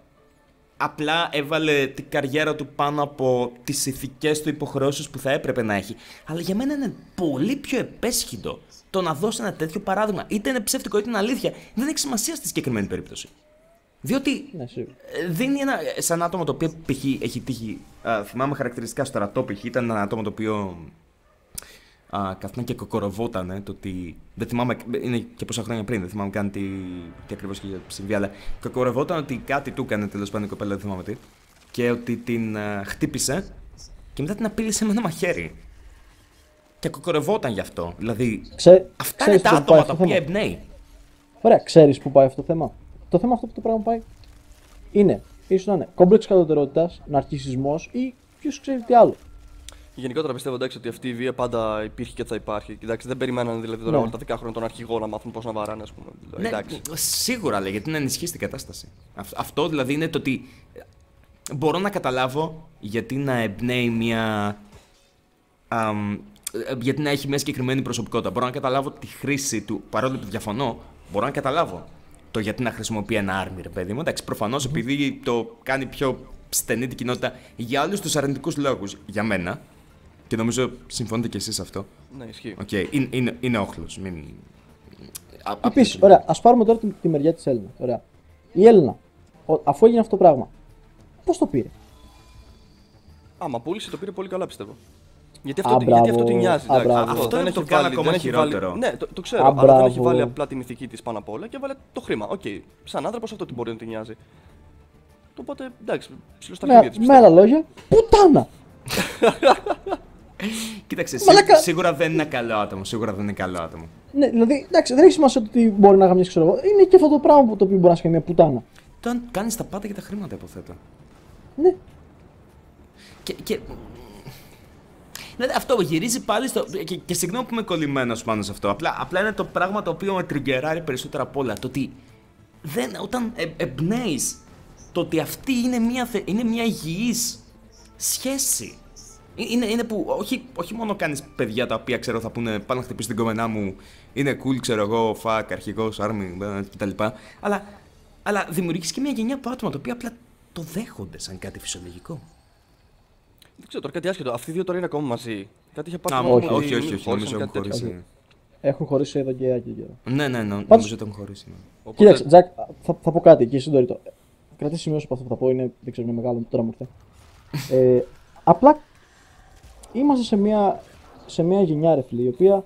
απλά έβαλε την καριέρα του πάνω από τις ηθικές του υποχρεώσεις που θα έπρεπε να έχει. Αλλά για μένα είναι πολύ πιο επέσχυντο το να δώσει ένα τέτοιο παράδειγμα. Είτε είναι ψεύτικο είτε είναι αλήθεια. Δεν έχει σημασία στη συγκεκριμένη περίπτωση. Διότι Ναι, σίγουρα. ε, δίνει ένα. σαν άτομο το οποίο π.χ. έχει τύχει. Α, θυμάμαι χαρακτηριστικά στο στρατό π.χ. ήταν ένα άτομο το οποίο. Α, καθόταν και κοκοροβόταν το ότι. Δεν θυμάμαι, είναι και πόσα χρόνια πριν, δεν θυμάμαι καν τι, τι ακριβώς είχε συμβεί, αλλά κοκοροβόταν ότι κάτι του έκανε τέλος πάντων η κοπέλα, δεν θυμάμαι τι. Και ότι την α, χτύπησε και μετά την απείλησε με ένα μαχαίρι. Και κοκορευόταν γι' αυτό. Δηλαδή, Ξέ, αυτά ξέρεις είναι τα πού πάει άτομα αυτό τα το οποία θέμα; εμπνέει. Ωραία, ξέρεις πού πάει αυτό το θέμα; Το θέμα αυτό που το πράγμα πάει είναι ίσως να είναι κόμπλεξ κατωτερότητας, ναρκισμό ή ποιος ξέρει τι άλλο. Γενικότερα πιστεύω εντάξει, ότι αυτή η βία πάντα υπήρχε και θα υπάρχει. Κοιτάξτε, δεν περιμέναν δηλαδή τώρα Ναι. όλα τα 10 χρόνια τον αρχηγό να μάθουν πώς να βαράνε, ας πούμε. Δηλαδή, Ναι, εντάξει. σίγουρα λέει, γιατί να ενισχύσει την κατάσταση. Αυ- αυτό δηλαδή είναι το ότι ε, μπορώ να καταλάβω γιατί να εμπνέει μια. αμ, ε, γιατί να έχει μια συγκεκριμένη προσωπικότητα. Μπορώ να καταλάβω τη χρήση του, παρόλο που διαφωνώ, μπορώ να καταλάβω το γιατί να χρησιμοποιεί ένα άρμι, ρε παιδί μου. Εντάξει, προφανώς επειδή το κάνει πιο στενή την κοινότητα για όλου τους αρνητικούς λόγους για μένα. Και νομίζω συμφωνείτε κι εσείς σε αυτό. Ναι, ισχύει. Οκ, είναι, είναι, είναι όχλος, Μην... Α- απ' Επίσης, την- ωραία, ας πάρουμε τώρα τη, τη μεριά της Έλενα. Ωραία. Η Έλενα, ο- αφού έγινε αυτό το πράγμα, πώς το πήρε; Άμα πούλησε το πήρε πολύ καλά πιστεύω. Γιατί Α, αυτό, μπράβο. γιατί αυτό την νοιάζει. Α, εντάξει. μπράβο. Αυτό δεν είναι έχει που το κάνει βάλει- ακόμα δεν έχει χειρότερο. Βάλει, ναι, το, το ξέρω. Α, αλλά δεν έχει μπράβο. βάλει απλά την ηθική της πάνω απ' όλα και βάλε το χρήμα. Οκ, σαν άνθρωπος αυτό την μπορεί να την νοιάζει. Οπότε εντάξει, ψηλά τα χέρια τη Με, με άλλα λόγια, πουτάνα! Κοίταξε, σί- Μαλάκα. σίγουρα δεν είναι καλό άτομο. Σίγουρα δεν είναι καλό άτομο. Ναι, δηλαδή, εντάξει, δεν έχει σημασία το ότι μπορεί να γαμίσει, ξέρω εγώ. Είναι και αυτό το πράγμα που το οποίο μπορεί να σχεδιάσει μια πουτάνα. Το αν κάνεις τα πάντα για τα χρήματα, υποθέτω. Ναι. Και. και... Δηλαδή αυτό γυρίζει πάλι στο. Και, και συγγνώμη που είμαι κολλημένος πάνω σε αυτό. Απλά, απλά είναι το πράγμα το οποίο με τριγκεράρει περισσότερα απ' όλα. Το ότι δεν, όταν ε, εμπνέεις το ότι αυτή είναι μια, θε- είναι μια υγιής σχέση. Ε- Είναι, είναι που όχι, όχι μόνο κάνεις παιδιά τα οποία ξέρω θα πούνε πάνω να χτυπήσεις την κομμενά μου, είναι cool, ξέρω εγώ, fuck, αρχηγός, army ε, κτλ. Αλλά, αλλά δημιουργείς και μια γενιά από άτομα τα οποία απλά το δέχονται σαν κάτι φυσιολογικό. Δεν ξέρω τώρα κάτι άσχετο. Αυτοί οι δύο τώρα είναι ακόμα μαζί. Κάτι είχε Α, πάει. όχι, όχι, όχι, όχι, χώρισαν, νομίζω έχουν κάτι τέτοιο. χωρίσει. Έχουν χωρίσει εδώ και άκρη καιρό. Ναι, ναι, ναι, Πάντως- νομίζω ότι έχουν χωρίσει. ναι. Οπότε, Κοίταξε, Τζακ, θα, θα πω κάτι εκεί στον Τωρίτο. Κρατήσει σημειώσεις από αυτό που θα πω, είναι, δεν ξέρω, είναι μεγάλο, τώρα μου ήρθε. Ε, απλά είμαστε σε μια, σε μια γενιά, ρε φίλε, η οποία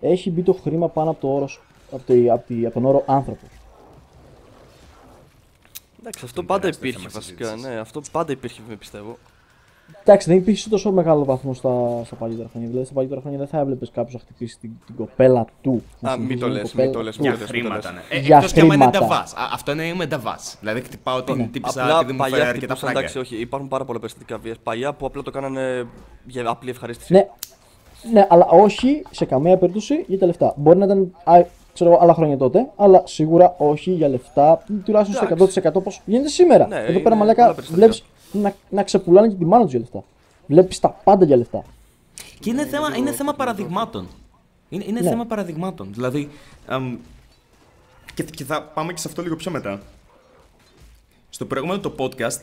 έχει μπει το χρήμα πάνω από, το όρος, από, το, από, τη, από τον όρο άνθρωπο. Εντάξει, αυτό Είναι πάντα τεράστιο υπήρχε θέμα βασικά. συζήτησης. Ναι, αυτό πάντα υπήρχε, πιστεύω. Εντάξει, δεν υπήρχε σε τόσο μεγάλο βαθμό στα, στα παλιότερα χρόνια. Δηλαδή, στα παλιότερα χρόνια δεν θα έβλεπες κάποιος να χτυπήσει την, την κοπέλα του. να Α, μην συνεχίζει το την λες, κοπέλα μην το λες, του. μην Για το λες, μην το χρήματα, λες. ναι. Ε, Για εκτός κι άμα είναι χρήματα. νταβάς. Α, Αυτό είναι είμαι νταβάς. Δηλαδή χτυπάω την τύπησα Απλά επειδή μου φέρει παλιά αρκετά χτυπούσαν, φράγκα. εντάξει, όχι, υπάρχουν πάρα πολλά περιστατικά βία. Παλιά που απλά το κάνανε για απλή ευχαρίστηση. Ναι, ναι, αλλά όχι σε καμία περίπτωση για τα λεφτά. Μπορεί να ήταν α, ξέρω, εγώ, άλλα χρόνια τότε, αλλά σίγουρα όχι για λεφτά, τουλάχιστον Εντάξει. στο 100% όπως γίνεται σήμερα. Ναι, Εδώ είναι πέρα, μαλάκα, πολλά περιστατικά. βλέπεις να, να ξεπουλάνε και τη μάνα τους για λεφτά. Βλέπεις τα πάντα για λεφτά. Και είναι θέμα, είναι θέμα παραδειγμάτων. Είναι, είναι Ναι. θέμα παραδειγμάτων. Δηλαδή. αμ, και, και θα πάμε και σε αυτό λίγο πιο μετά. Στο προηγούμενο το podcast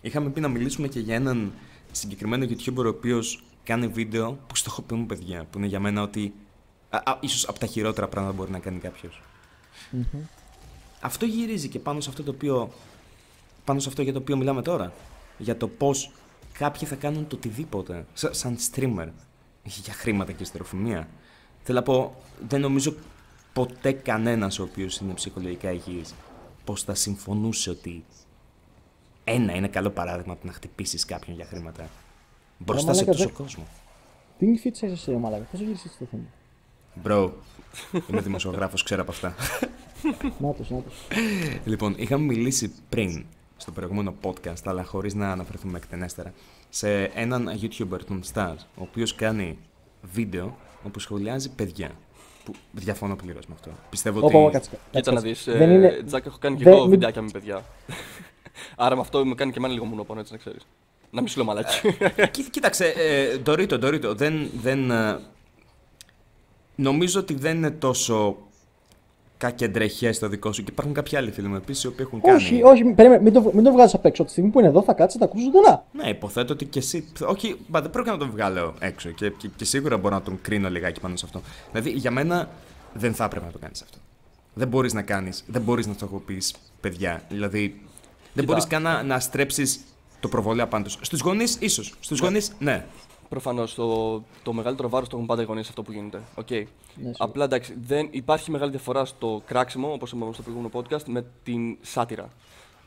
είχαμε πει να μιλήσουμε και για έναν συγκεκριμένο YouTuber ο οποίος κάνει βίντεο που στοχοποιούν παιδιά. Που είναι για μένα ότι. Α, α, ίσως από τα χειρότερα πράγματα μπορεί να κάνει κάποιος. Αυτό γυρίζει και πάνω σε αυτό το οποίο. Πάνω σε αυτό για το οποίο μιλάμε τώρα. Για το πώς κάποιοι θα κάνουν το οτιδήποτε. Σα- σαν streamer. Για χρήματα και στεροφημία. Θέλω να πω, δεν νομίζω ποτέ κανένας ο οποίος είναι ψυχολογικά υγιής πώ θα συμφωνούσε ότι ένα είναι καλό παράδειγμα του να χτυπήσεις κάποιον για χρήματα. Μπροστά σε μαλάκα, τόσο δεν- κόσμο. Τι είναι φίτσα είσαι εσύ, ρε μαλάκα; Πώς γύρισε το θέμα; Bro, είμαι δημοσιογράφος, ξέρω από αυτά. Νάτος, νάτος. Λοιπόν, είχαμε μιλήσει πριν στο προηγούμενο podcast, αλλά χωρίς να αναφερθούμε εκτενέστερα, σε έναν YouTuber, τον Stars, ο οποίος κάνει βίντεο όπου σχολιάζει παιδιά. Που διαφωνώ πλήρως με αυτό. Πιστεύω Όπα, όπα, ότι. κάτσε. Κοίτα κάτσε, να κάτσε. δεις. Δεν είναι. Τζακ, έχω κάνει και δεν- εγώ μην- βιντεάκια με παιδιά. Άρα με αυτό με κάνει και εμένα λίγο μουνόπανο, έτσι να ξέρεις. Να μην σου λέω μαλάκι. Κοί- Κοίταξε, ε, Ντορίτο, Ντορίτο, δεν, δεν, ε, νομίζω ότι δεν είναι τόσο κακεντρεχές το δικό σου και υπάρχουν κάποιοι άλλοι φίλοι μου επίσης οι οποίοι έχουν κάνει. Όχι, όχι, περίμενε, μην το, μην το βγάζεις απ' έξω. Από τη στιγμή που είναι εδώ θα κάτσεις, θα ακούσεις ζωντανά. Ναι, υποθέτω ότι και εσύ. Όχι, μπα, δεν πρόκειται να τον βγάλω έξω και, και, και σίγουρα μπορώ να τον κρίνω λιγάκι πάνω σε αυτό. Δηλαδή, για μένα δεν θα έπρεπε να το κάνεις αυτό. Δεν μπορείς να κάνει, δεν μπορείς να στοχοποιεί παιδιά. Δηλαδή, δεν μπορείς καν να, να στρέψεις το προβολέα πάνω του. Στους γονείς, ίσως. Στους Ναι. γονείς, ναι. Προφανώς το, το μεγαλύτερο βάρος το έχουν πάντα οι γονείς αυτό που γίνεται. Okay. Ναι, σίγουρα. Απλά εντάξει, δεν, υπάρχει μεγάλη διαφορά στο κράξιμο, όπως είπαμε στο προηγούμενο podcast, με την σάτυρα.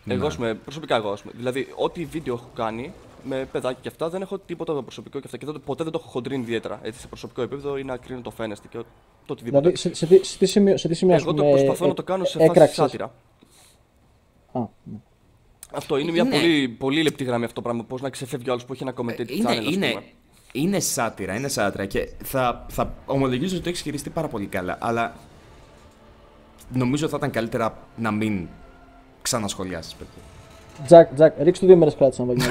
Ναι. Εγώ, ας πούμε, προσωπικά εγώ, ας πούμε, δηλαδή, ό,τι βίντεο έχω κάνει με παιδάκι και αυτά, δεν έχω τίποτα προσωπικό και αυτά. Και δεν- ποτέ δεν το έχω χοντρίνει ιδιαίτερα. Έτσι, σε προσωπικό επίπεδο ή να κρίνω το φαίνεστε και το οτιδήποτε. Δηλαδή, σε, σε, τι- σε, τι σημείο, σε τι σημείο εγώ ας το πούμε, προσπαθώ ε- να το κάνω σε φάση έκραξες. σάτυρα. Α, ναι. Αυτό είναι μια Είναι- πολύ, πολύ λεπτή γραμμή αυτό το πράγμα. Πώς να ξεφεύγει ο άλλος που έχει ένα commentator είναι, channel, ας είναι, πούμε. Είναι σάτυρα, είναι σάτυρα και θα, θα ομολογήσω ότι το έχεις χειριστεί πάρα πολύ καλά. Αλλά νομίζω θα ήταν καλύτερα να μην ξανασχολιάσεις. Τζακ, Τζακ, ρίξ του δύο μέρες κράτηση να βάλει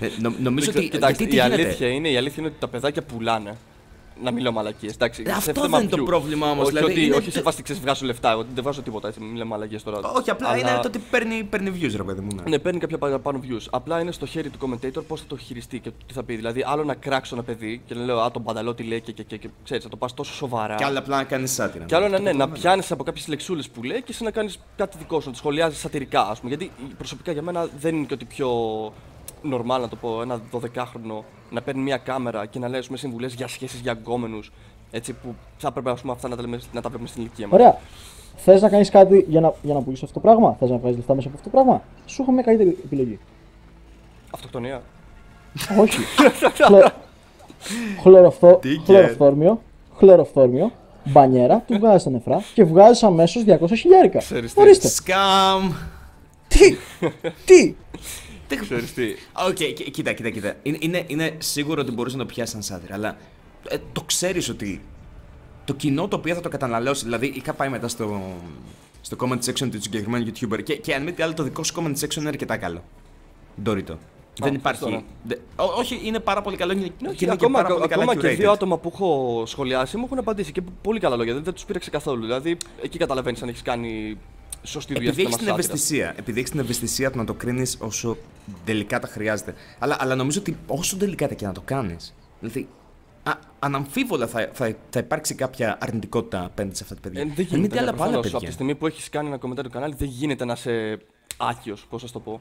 Ε, νο, νομίζω Δεν ότι. ξέρω, Κοιτάξτε, γιατί τι η γίνεται; αλήθεια, είναι, η αλήθεια είναι ότι τα παιδάκια πουλάνε. Να μιλάω μαλακίες. Εντάξει, Ε, σε αυτό θέμα δεν είναι το view. πρόβλημα όμως, Όχι, δηλαδή, ότι, είναι όχι σε τε- φάση ξέρει, βγάζω λεφτά. Εγώ δεν βάζω τίποτα έτσι. Μην λέμε μαλακίες τώρα. Όχι, απλά Αλλά- είναι το ότι παίρνει, παίρνει views, ρε παιδί μου. Ναι. Ναι, παίρνει κάποια παραπάνω views. Απλά είναι στο χέρι του commentator πώς θα το χειριστεί και τι θα πει. Δηλαδή, άλλο να κράξω ένα παιδί και να λέω Α, τον πανταλό τι λέει και, και, και, και ξέρεις, να το πας τόσο σοβαρά. Και άλλο απλά να κάνεις σάτυρα. Και άλλο να, ναι, να πιάνεις από κάποιες λεξούλες που λέει και εσύ να κάνεις κάτι δικό σου, να το σχολιάζεις σατυρικά, ας πούμε. Γιατί προσωπικά για μένα δεν είναι και ότι πιο normal να το πω ένα 12χρονο να παίρνει μια κάμερα και να λέει με συμβουλές για σχέσεις για γκόμενους. Έτσι που θα έπρεπε ας πούμε, αυτά να τα, λέμε, να τα βλέπουμε στην ηλικία μας. Ωραία. Θες να κάνεις κάτι για να, για να πουλήσεις αυτό το πράγμα, θες να βγάλεις λεφτά μέσα από αυτό το πράγμα; Σου έχω μια καλύτερη επιλογή. Αυτοκτονία. Όχι. Χλω... Χλωροφθο... Τι και- Χλωροφόρμιο. Χλωροφόρμιο. Μπανιέρα, του βγάζεις τα νεφρά και βγάζεις αμέσως 200 χιλιάρικα. Ξέρεις τι. Ορίστε. Σκάμ! Τι! Τι! Ξέρεις τι. Οκ, κοι- κοίτα, κοίτα, κοίτα. Είναι, είναι, είναι σίγουρο ότι μπορούσε να το πιάσεις σαν σάτυρα, αλλά ε, το ξέρεις ότι το κοινό το οποίο θα το καταναλώσει. Δηλαδή, είχα πάει μετά στο, στο comment section του συγκεκριμένου YouTuber και, και αν μη τι άλλο, το δικό σου comment section είναι αρκετά καλό. Ντόριτο. Δεν υπάρχει. ευχαριστώ, δε- ό- όχι, είναι πάρα πολύ καλό και, Ναι, και όχι, είναι και ακόμα πάρα πολύ καλά ακόμα και curated. δύο άτομα που έχω σχολιάσει μου έχουν απαντήσει και πολύ καλά λόγια. Δεν, δεν τους πήρεξε καθόλου. Δηλαδή εκεί καταλαβαίνεις αν έχεις κάνει σωστή δουλειά Επειδή στο έχεις την θέμα σάτυρας. ευαισθησία, επειδή έχεις την ευαισθησία του να το κρίνεις όσο τελικά τα χρειάζεται. Αλλά, αλλά νομίζω ότι όσο τελικά και να το κάνεις, δηλαδή α, αναμφίβολα θα, θα, θα υπάρξει κάποια αρνητικότητα απέναντι σε αυτά τα παιδιά. Ε, δεν μην γίνεται. τι άλλα ναι, από άλλα προφανώς. Από παιδιά. τη στιγμή που έχεις κάνει ένα κομμεντάριο κανάλι, δεν γίνεται να είσαι άκιο, πώς να το πω.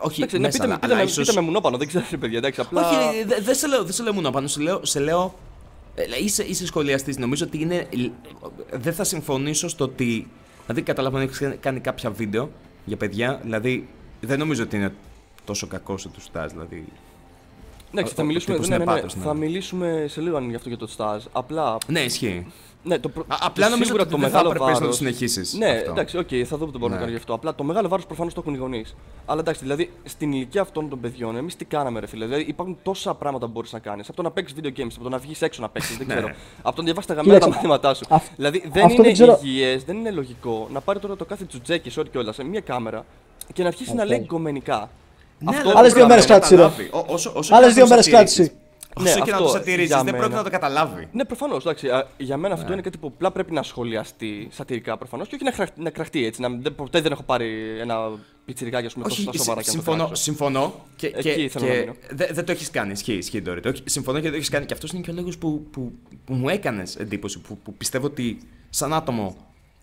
Όχι, Εντάξει, ναι, μέσα, πείτε, με- αλλά, πείτε, αλλά με, ίσως... πείτε με μονόπανο, δεν ξέρω, ρε παιδιά. Εντάξει, απλά... Όχι, δεν δε σε λέω, δεν σε λέω μόνο πάνω, σε λέω, σε λέω ε, είσαι, είσαι σχολιαστής, νομίζω ότι είναι, δεν θα συμφωνήσω στο ότι, δηλαδή καταλαβαίνω ότι έχεις κάνει κάποια βίντεο για παιδιά, δηλαδή δεν νομίζω ότι είναι τόσο κακό σε τους στάς, δηλαδή Εντάξει, ο- θα ο μιλήσουμε, τύπος ναι, είναι ναι, ναι, πάτος, ναι. θα μιλήσουμε σε λίγο αν γι' αυτό για το στάζ. Απλά, ναι ισχύει. ναι, το, προ- Α, απλά νομίζω σίγουρα ότι το δεν θα μεγάλο έπρεπες να το βάρος- συνεχίσεις Ναι, αυτό. εντάξει, οκ, θα δω τι μπορώ Ναι. να κάνω γι' αυτό. Απλά το μεγάλο βάρος προφανώς το έχουν οι γονείς. Αλλά εντάξει, δηλαδή στην ηλικία αυτών των παιδιών, εμείς τι κάναμε, ρε φίλε; Δηλαδή υπάρχουν τόσα πράγματα που μπορείς να κάνεις. Από το να παίξεις video games, από το να βγεις έξω να παίξεις, δεν Ναι. ξέρω. Από το να διαβάσεις τα γαμμένα τα Κοίταξε, μαθήματά σου. αυ- δηλαδή δεν αυτό είναι δεν ξέρω- υγιές, δεν είναι λογικό να πάρει τώρα το κάθε τζουτζέκι, sorry κιόλας, σε μια κάμερα και να αρχίσεις να Αυτό. λέει γκομενικά. Ναι, Αυτό αλλά Άλλες δεν δύο μέρες πρόκειται να κράτησε, ρε. καταλάβει. Ό- όσο- όσο Άλλες και δύο να το μέρες σατιρίζεις- κράτησε. Όσο Ναι, και να αυτό, το σατυρίζεις, για δεν μένα. πρόκειται να το καταλάβει. Ναι, προφανώς. Για μένα αυτό είναι κάτι που απλά πρέπει να σχολιαστεί σατυρικά προφανώς και όχι να, χραχ- να κραχτεί έτσι. Να, δεν, ποτέ δεν έχω πάρει ένα πιτσιρικάκι ας πούμε, τόσο Όχι, στα σοβαρά και να το συμφωνώ, κράξω. συμφωνώ και, Εκεί και, θέλω να και μείνω. δε- δεν το έχεις κάνει. Ισχύει, ισχύει Ντόριτ. Όχι, Συμφωνώ και δεν το έχεις κάνει. Και αυτός είναι και ο λόγος που, που, που μου έκανες εντύπωση. Που, που πιστεύω ότι σαν άτομο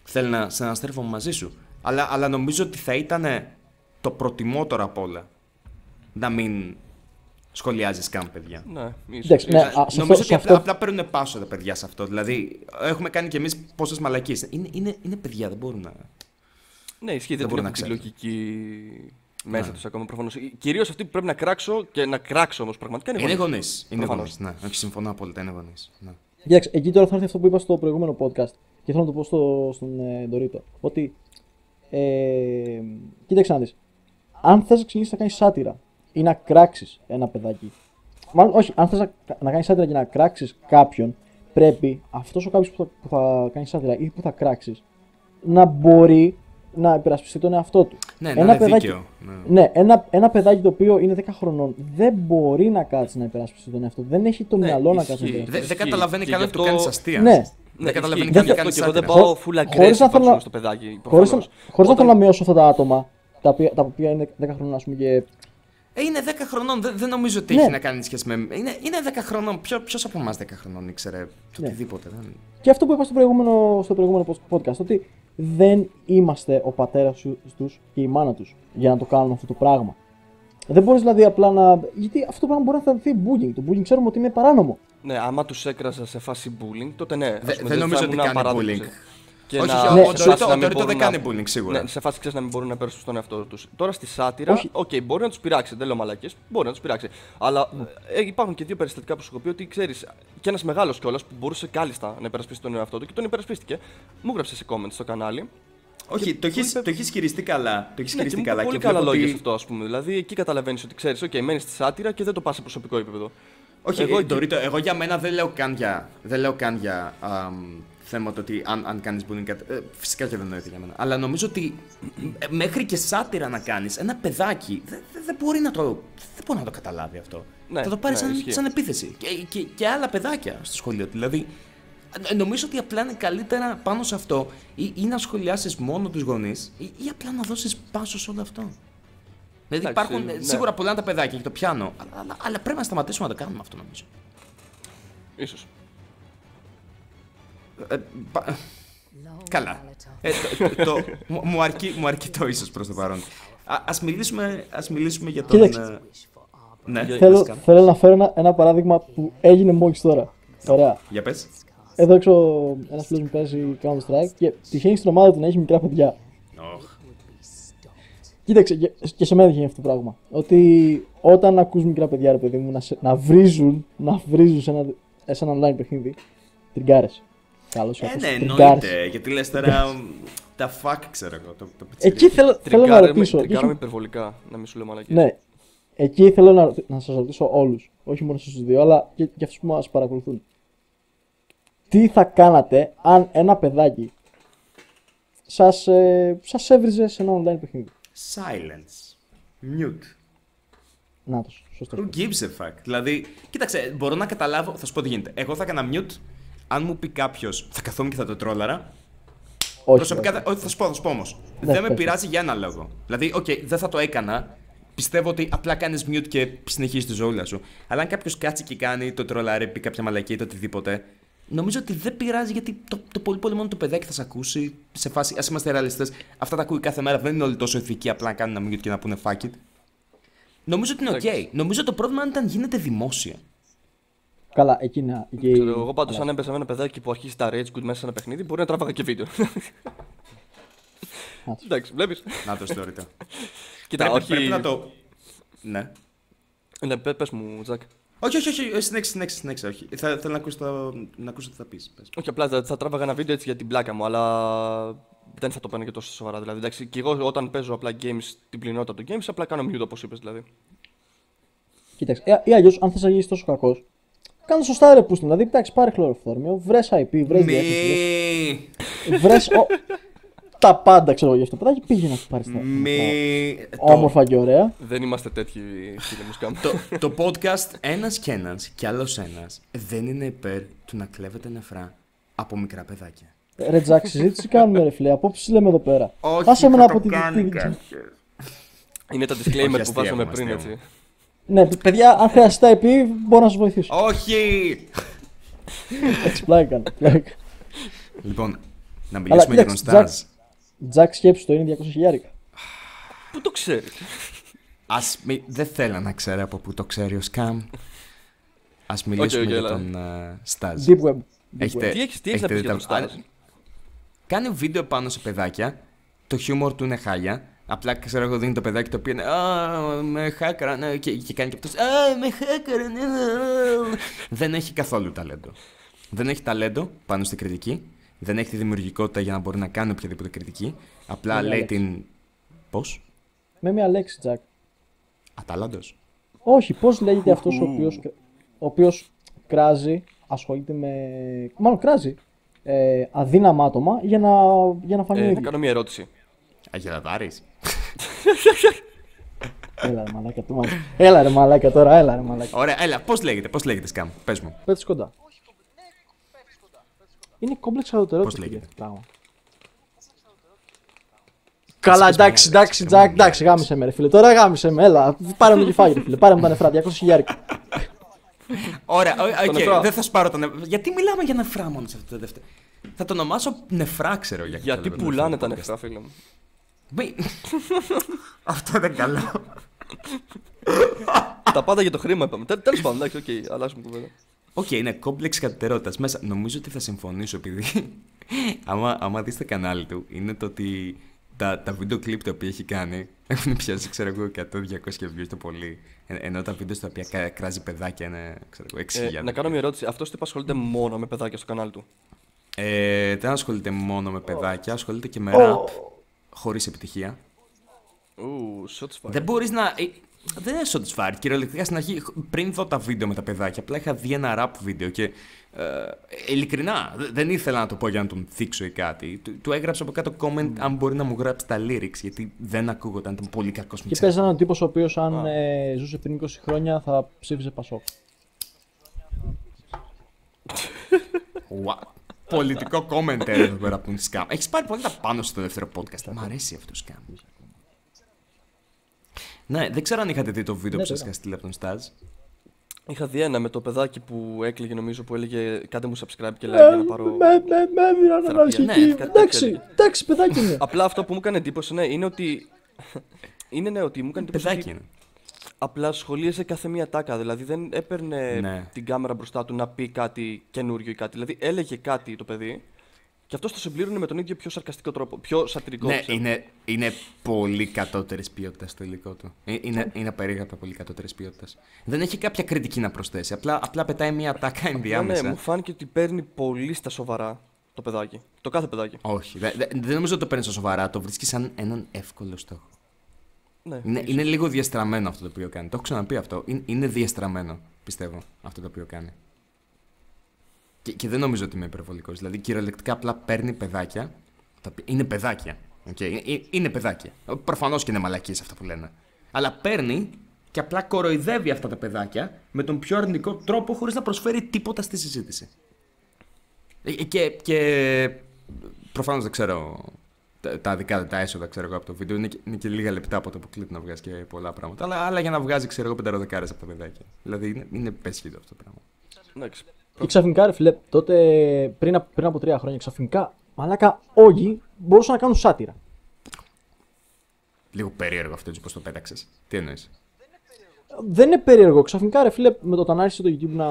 θέλει να συναστρέφω μαζί σου. Αλλά, αλλά νομίζω ότι θα ήταν το προτιμότερο απ' όλα να μην σχολιάζεις καν παιδιά. Ναι, ίσως, Εντάξει, ίσως. ναι, α, σε Νομίζω αυτό- ότι σε απλά, αυτό- απλά παίρνουν πάσο τα παιδιά σε αυτό. Δηλαδή, έχουμε κάνει κι εμείς πόσες μαλακίες. Είναι, είναι, είναι παιδιά, δεν μπορούν να. Ναι, ισχύει, δεν, δεν μπορούν έχουν να τη ξέρουν. λογική μέσα Ναι. τους ακόμα προφανώς. Κυρίως αυτοί που πρέπει να κράξω και να κράξω όμως πραγματικά είναι Είναι γονείς. γονείς. Είναι Προφανώς. γονείς. Ναι, όχι, συμφωνώ απόλυτα. Είναι γονείς. Ναι. Κοίταξε, εκεί τώρα θα έρθει αυτό που είπα στο προηγούμενο podcast και θέλω να το πω στο, στον ε, Ντορίτο. Ότι. Ε, κοίταξε να δεις. Αν θες να ξεκινήσεις να κάνεις σάτυρα ή να κράξεις ένα παιδάκι. Μάλλον, όχι, αν θες να, να κάνεις σάτυρα και να κράξεις κάποιον, πρέπει αυτός ο κάποιος που, θα- που θα κάνεις σάτυρα ή που θα κράξεις να μπορεί να υπερασπιστεί τον εαυτό του. Ναι, να είναι δίκαιο. Ναι. Ναι, ένα, ένα παιδάκι το οποίο είναι 10 χρονών δεν μπορεί να κάτσει να υπερασπιστεί τον εαυτό του. Δεν έχει το Ναι, μυαλό να ισχύει. κάτσει να υπερασπιστεί. Δεν δεν Ισχύει. καταλαβαίνει Και καν γι' ότι του αυτό- κάνεις αστεία. Ναι. Δεν καταλαβαίνει ισχύει. καν Γι' ότι αυτό κάνεις και εγώ δεν άτυρα. πάω Χω- full χωρίς να aggressive θέλω ας πούμε, να- στο παιδάκι. Χωρίς προφανώς. να, χωρίς να Όταν- θέλω να μειώσω αυτά τα άτομα τα οποία, τα οποία είναι 10 χρονών ας πούμε, και Ε, είναι 10 χρονών, δεν, δεν νομίζω ότι Ναι. έχει να κάνει σχέση με. Είναι, είναι 10 χρονών. Ποιο ποιος από εμάς 10 χρονών ήξερε το Ναι. οτιδήποτε. Δεν... Και αυτό που είπα στο προηγούμενο, στο προηγούμενο podcast, ότι δεν είμαστε ο πατέρας τους και η μάνα τους για να το κάνουμε αυτό το πράγμα. Δεν μπορείς δηλαδή απλά να. Γιατί αυτό το πράγμα μπορεί να θεωρηθεί bullying. Το bullying ξέρουμε ότι είναι παράνομο. Ναι, άμα τους έκραζα σε φάση bullying, τότε ναι. Δε- ας πούμε, δεν νομίζω θα ότι ήμουν κάνει απαράδεκτος, bullying. Ε. Και όχι, να- όχι, Ναι, ο σε Ντορίτο- φάση να ο μην Ντορίτο δεν μπορούν κάνει να- bullying σίγουρα. Ναι, σε φάση ξέρεις να μην μπορούν να υπερασπιστούν τον εαυτό τους. Τώρα στη σάτυρα, Όχι. οκ, μπορεί να τους πειράξει, δεν λέω μαλακίες, μπορεί να τους πειράξει. Αλλά ε, υπάρχουν και δύο περιστατικά που σου έχω πει ότι ξέρεις, και ένας μεγάλος κιόλας που μπορούσε κάλλιστα να υπερασπίσει τον εαυτό του και τον υπερασπίστηκε. Μου γράψε σε comment στο κανάλι. Όχι, το έχει είπε- το έχεις χειριστεί καλά. Το έχεις Ναι, και χειριστεί μου είπε καλά. πολύ και καλά βλέπω λόγια ότι- σε αυτό, ας πούμε. Δηλαδή εκεί καταλαβαίνεις ότι ξέρεις, οκ, μένεις στη σάτυρα και δεν το πας σε προσωπικό επίπεδο. Όχι, Εγώ εγώ, εκεί- Ντορίτο, εγώ για μένα δεν λέω καν για, δεν λέω καν για αμ, θέμα το ότι αν, αν κάνεις bullying. κάτι- ε, φυσικά και δεν νοείται για μένα. Αλλά νομίζω ότι ε, μέχρι και σάτυρα να κάνεις ένα παιδάκι δεν δεν- δεν μπορεί να το, δεν μπορεί να το καταλάβει αυτό. Ναι, θα το πάρεις ναι, σαν, ισχύει. σαν επίθεση. Και, και, και άλλα παιδάκια στο σχολείο. Δηλαδή, ε, νομίζω ότι απλά είναι καλύτερα πάνω σε αυτό ή, ή να σχολιάσεις μόνο τους γονείς ή, ή απλά να δώσεις πάσο σε όλο αυτό. Δηλαδή Εντάξει, υπάρχουν ε, ναι. σίγουρα πολλά είναι τα παιδάκια και το πιάνω, αλλά, αλλά, αλλά πρέπει να σταματήσουμε να το κάνουμε αυτό νομίζω. Ίσως. Ε, πα- Καλά. Ε, το, το- το- μου, μου αρκεί, μου αρκεί το ίσως προς το παρόν. Α, ας, μιλήσουμε, ας μιλήσουμε για τον... Κοίταξε. ε, ναι, Για- Θέλω, πες καν. θέλω να φέρω ένα, ένα παράδειγμα που έγινε μόλις τώρα. Ωραία. Για πες. Εδώ έξω ένας φίλος μου παίζει Counter Strike και τυχαίνει στην ομάδα του να έχει μικρά παιδιά. Οχ. Κοίταξε, και, και σε μένα τυχαίνει αυτό το πράγμα. Ότι όταν ακούς μικρά παιδιά, ρε παιδί μου, να, σε, να βρίζουν, να βρίζουν σε ένα, σε ένα online παιχνίδι, τριγκάρες. Καλώς Ε, κακώς, ναι, τριγκάρες. εννοείται. Γιατί λες τώρα τα fuck, ξέρω εγώ. Το, το πιτσιρίκι. Εκεί θέλω, θέλω να Τριγκάραμε- ρωτήσω. τριγκάραμε είχε- υπερβολικά, να μην σου λέω μαλακίες. Ναι, εκεί θέλω να, ρωτη- να σας ρωτήσω όλους. Όχι μόνο στους δύο, αλλά και, και αυτούς που μας παρακολουθούν. Τι θα κάνατε αν ένα παιδάκι σας, ε, σας έβριζε σε ένα online παιχνίδι; Silence. Mute. Να το, σωστό. Who gives a fuck; Δηλαδή, κοίταξε, μπορώ να καταλάβω, θα σου πω τι γίνεται. Εγώ θα έκανα mute, αν μου πει κάποιος, θα καθόμουν και θα το τρόλαρα. Όχι, Προσωπικά, όχι. δεν- όχι, θα σου πω, θα σου πω όμως. Ναι, δεν με πες. πειράζει για ένα λόγο. Δηλαδή, οκ, δεν θα το έκανα. Πιστεύω ότι απλά κάνεις mute και συνεχίζεις τη ζωή σου. Αλλά αν κάποιος κάτσει και κάνει το τρολάρει, πει κάποια μαλακία ή το οτιδήποτε, νομίζω ότι δεν πειράζει γιατί το, το πολύ πολύ μόνο το παιδάκι θα σε ακούσει σε φάση. Ας είμαστε ρεαλιστές. Αυτά τα ακούει κάθε μέρα. Δεν είναι όλοι τόσο ηθικοί απλά να κάνουν ένα mute και να πούνε fuck it. Νομίζω ότι είναι οκ. Εντάξει. Νομίζω το πρόβλημα είναι όταν γίνεται δημόσια. Καλά, εκεί είναι. Εκεί... Ξέρω, εγώ πάντως, αλλά- αν έπαιζα με ένα παιδάκι που αρχίζει τα rage quit μέσα σε ένα παιχνίδι, μπορεί να τράβαγα και βίντεο. Άσε. Εντάξει, βλέπεις. Να το θεωρείτε. Κοίτα, πρέπει, όχι. πρέπει να το. Ναι. Ναι, πε πες μου, Τζακ. Όχι, όχι, όχι. ε, Συνέχισε, συνέχισε, συνέχισε. Όχι. Θα, θέλω να ακούσω, το, να ακούσω τι θα πεις. Όχι, απλά θα, θα τράβαγα ένα βίντεο έτσι για την πλάκα μου, αλλά δεν θα το παίρνω και τόσο σοβαρά. Δηλαδή, εντάξει, και εγώ όταν παίζω απλά games, την πληνότητα του games, απλά κάνω mute όπως είπες δηλαδή. Κοίταξε, ε, ή αλλιώς, αν θες να γίνεις τόσο κακός, κάνε σωστά ρε πούστο. Δηλαδή, εντάξει, πάρε χλωροφθόρμιο, βρες IP, βρες διεύθυνση, Μη. βρες ο- τα πάντα ξέρω εγώ για αυτό το παιδάκι, πήγε να σου πάρεις τα. Μη. Όμορφα και ωραία. Δεν είμαστε τέτοιοι φίλοι μου σκάμ. Το, το podcast ένας κι ένας κι άλλος ένας δεν είναι υπέρ του να κλέβετε νεφρά από μικρά παιδάκια. Ρε Τζακ, συζήτηση κάνουμε ρε φίλε. Απόψεις λέμε εδώ πέρα. Όχι, Άσε με θα να το πω τη κάνει τη- κάποιος. Είναι τα Όχι, disclaimer αστεία που βάζαμε μου, πριν αστεία έτσι. Ναι, παιδιά, αν χρειαστεί τα IP, μπορώ να σας βοηθήσω. Όχι! Έτσι, πλάκα κάνω, πλάκα. Λοιπόν, να μιλήσουμε για τον κοίταξε, Stars. Τζακ, σκέψου το είναι 200 χιλιάρικα. Πού το ξέρει; Ας μι... Δεν θέλω να ξέρω από πού το ξέρει ο Σκάμ. Ας μιλήσουμε οκ, για έλα. τον uh, Stars. Deep web. Deep Έχετε- web. Τι έχεις- τι έχεις να έχετε πεις δει για τον τα- Stars? Α, Κάνει βίντεο πάνω σε παιδάκια. Το χιούμορ του είναι χάλια. Απλά ξέρω εγώ δίνει το παιδάκι το οποίο είναι Α, με χάκαρα. Ναι, και, και κάνει και αυτός. Α, με χάκαρα. Ναι, ναι». Δεν έχει καθόλου ταλέντο. Δεν έχει ταλέντο πάνω στην κριτική. Δεν έχει τη δημιουργικότητα για να μπορεί να κάνει οποιαδήποτε κριτική. Απλά Ναι, λέει Άλεξ. την. Πώς; Με μια λέξη, Τζακ. Αταλάντο. Όχι, πώς λέγεται αυτός ο οποίος ο οποίος κράζει, ασχολείται με. Μάλλον κράζει. Ε, αδύναμα άτομα για να, για να φανεί ο Ε, να ίδιος. κάνω μια ερώτηση. Αγελαδάρης. Έλα ρε μαλάκα του μάτια. Έλα ρε μαλάκα τώρα, έλα ρε μαλάκα. Ωραία, έλα, πώς λέγεται, πώς λέγεται σκάμ, πες μου. Πέφτεις κοντά. Είναι κόμπλεξ χαλωτερότητα. Πώς λέγεται; αυτό το πράγμα. Καλά, εντάξει, εντάξει, Τζακ, εντάξει, γάμισε με, ρε φίλε. Τώρα γάμισε με, έλα. Πάρε μου κεφάλι, ρε φίλε. Πάρε μου τα νεφρά, 200 χιλιάρικα. Ωραία, οκ, οκ, νεφρά. δεν θα σπάρω τα νεφρά. Γιατί μιλάμε για νεφρά μόνο σε αυτό το δεύτερο; Θα το ονομάσω νεφρά, ξέρω για Γιατί κάποιο πουλάνε λόγο. τα νεφρά, φίλε μου. Μη- Αυτό δεν είναι καλό. Τα πάντα για το χρήμα είπαμε. Τέλος πάντων, εντάξει, οκ, αλλάζουμε κουβέντα. Οκ, είναι κόμπλεξ κατωτερότητας μέσα. Νομίζω ότι θα συμφωνήσω επειδή. άμα, άμα δεις το κανάλι του, είναι το ότι τα, τα βίντεο κλιπ τα οποία έχει κάνει έχουν πιάσει, ξέρω εγώ, 100-200 views το πολύ. Ε, ενώ τα βίντεο στα οποία κα- κράζει παιδάκια είναι, ξέρω εγώ, 6.000. Ε, να κάνω μια ερώτηση. Αυτός τι ασχολείται μόνο με παιδάκια στο κανάλι του; Ε, δεν ασχολείται μόνο με παιδάκια, ασχολείται και με rap χωρίς επιτυχία. Ου, shots fired. Δεν μπορείς να. ε, δεν είναι satisfied. Κυριολεκτικά στην αρχή, πριν δω τα βίντεο με τα παιδάκια, απλά είχα δει ένα rap βίντεο και. Ε, ειλικρινά, δε- δεν ήθελα να το πω για να τον θίξω ή κάτι. Του, του έγραψα από κάτω comment αν μπορεί να μου γράψει τα lyrics, γιατί δεν ακούγονταν, ήταν πολύ κακός Και παίζει έναν τύπος ο οποίος αν ε, ζούσε πριν 20 χρόνια θα ψήφιζε Πασόκ. Πολιτικό comment εδώ πέρα από τον Scam. Έχεις πάρει πολύ τα πάνω στο δεύτερο podcast. Μ' αρέσει αυτό το Scam. Ναι, δεν ξέρω αν είχατε δει το βίντεο Ναι, που σας βέβαια. είχα στείλει από τον Στάζ. Είχα δει ένα με το παιδάκι που έκλαιγε νομίζω που έλεγε Κάντε μου subscribe και like Ε, για να πάρω. Με, με, με έδιναν θεραπεία. αναρχική. Ναι, κάτι Εντάξει, τέτοιο. εντάξει, παιδάκι είναι. Απλά αυτό που μου έκανε εντύπωση ναι, είναι ότι. είναι ναι, ότι μου έκανε εντύπωση. Παιδάκι ότι είναι. Απλά σχολίασε κάθε μία τάκα. Δηλαδή δεν έπαιρνε Ναι. την κάμερα μπροστά του να πει κάτι καινούριο ή κάτι. Δηλαδή έλεγε κάτι το παιδί και αυτός το συμπλήρωνε με τον ίδιο πιο σαρκαστικό τρόπο. Πιο σατυρικό. Ναι, ξέρω. είναι, είναι πολύ κατώτερης ποιότητας στο υλικό του. Ε, Είναι, είναι απερίγραπτα πολύ κατώτερης ποιότητας. Δεν έχει κάποια κριτική να προσθέσει. Απλά, απλά πετάει μια τάκα Απλά, ενδιάμεσα. Ναι, μου φάνηκε ότι παίρνει πολύ στα σοβαρά το παιδάκι. Το κάθε παιδάκι. Όχι, δε- δε- δεν νομίζω ότι το παίρνει στα σοβαρά. Το βρίσκει σαν έναν εύκολο στόχο. Ναι, Είναι, είναι λίγο διαστραμμένο αυτό το οποίο κάνει. Το έχω ξαναπεί αυτό. Είναι, είναι διαστραμμένο, πιστεύω, αυτό το οποίο κάνει. Και, και δεν νομίζω ότι είμαι υπερβολικός. Δηλαδή, κυριολεκτικά απλά παίρνει παιδάκια. τα οποία- Είναι παιδάκια. Okay. Είναι, είναι παιδάκια. Προφανώς και είναι μαλακίες αυτά που λένε. Αλλά παίρνει και απλά κοροϊδεύει αυτά τα παιδάκια με τον πιο αρνητικό τρόπο χωρίς να προσφέρει τίποτα στη συζήτηση. Ε, Και, και προφανώς δεν ξέρω τα, τα δικά τα έσοδα ξέρω εγώ από το βίντεο. Είναι και, είναι και λίγα λεπτά από το που κλείνει να βγάζει και πολλά πράγματα. Αλλά, αλλά για να βγάζει ξέρω εγώ πενταροδεκάρε από τα παιδάκια. Δηλαδή είναι, είναι πέσχυδο αυτό το πράγμα. Εντάξει. Και ξαφνικά, ρε φίλε, τότε πριν, απ- πριν από τρία χρόνια, ξαφνικά, μαλάκα όλοι μπορούσαν να κάνουν σάτυρα. Λίγο περίεργο αυτό έτσι πώς το πέταξες. Τι εννοείς; Δεν είναι περίεργο. Ξαφνικά, ρε φίλε, με το όταν άρχισε το YouTube να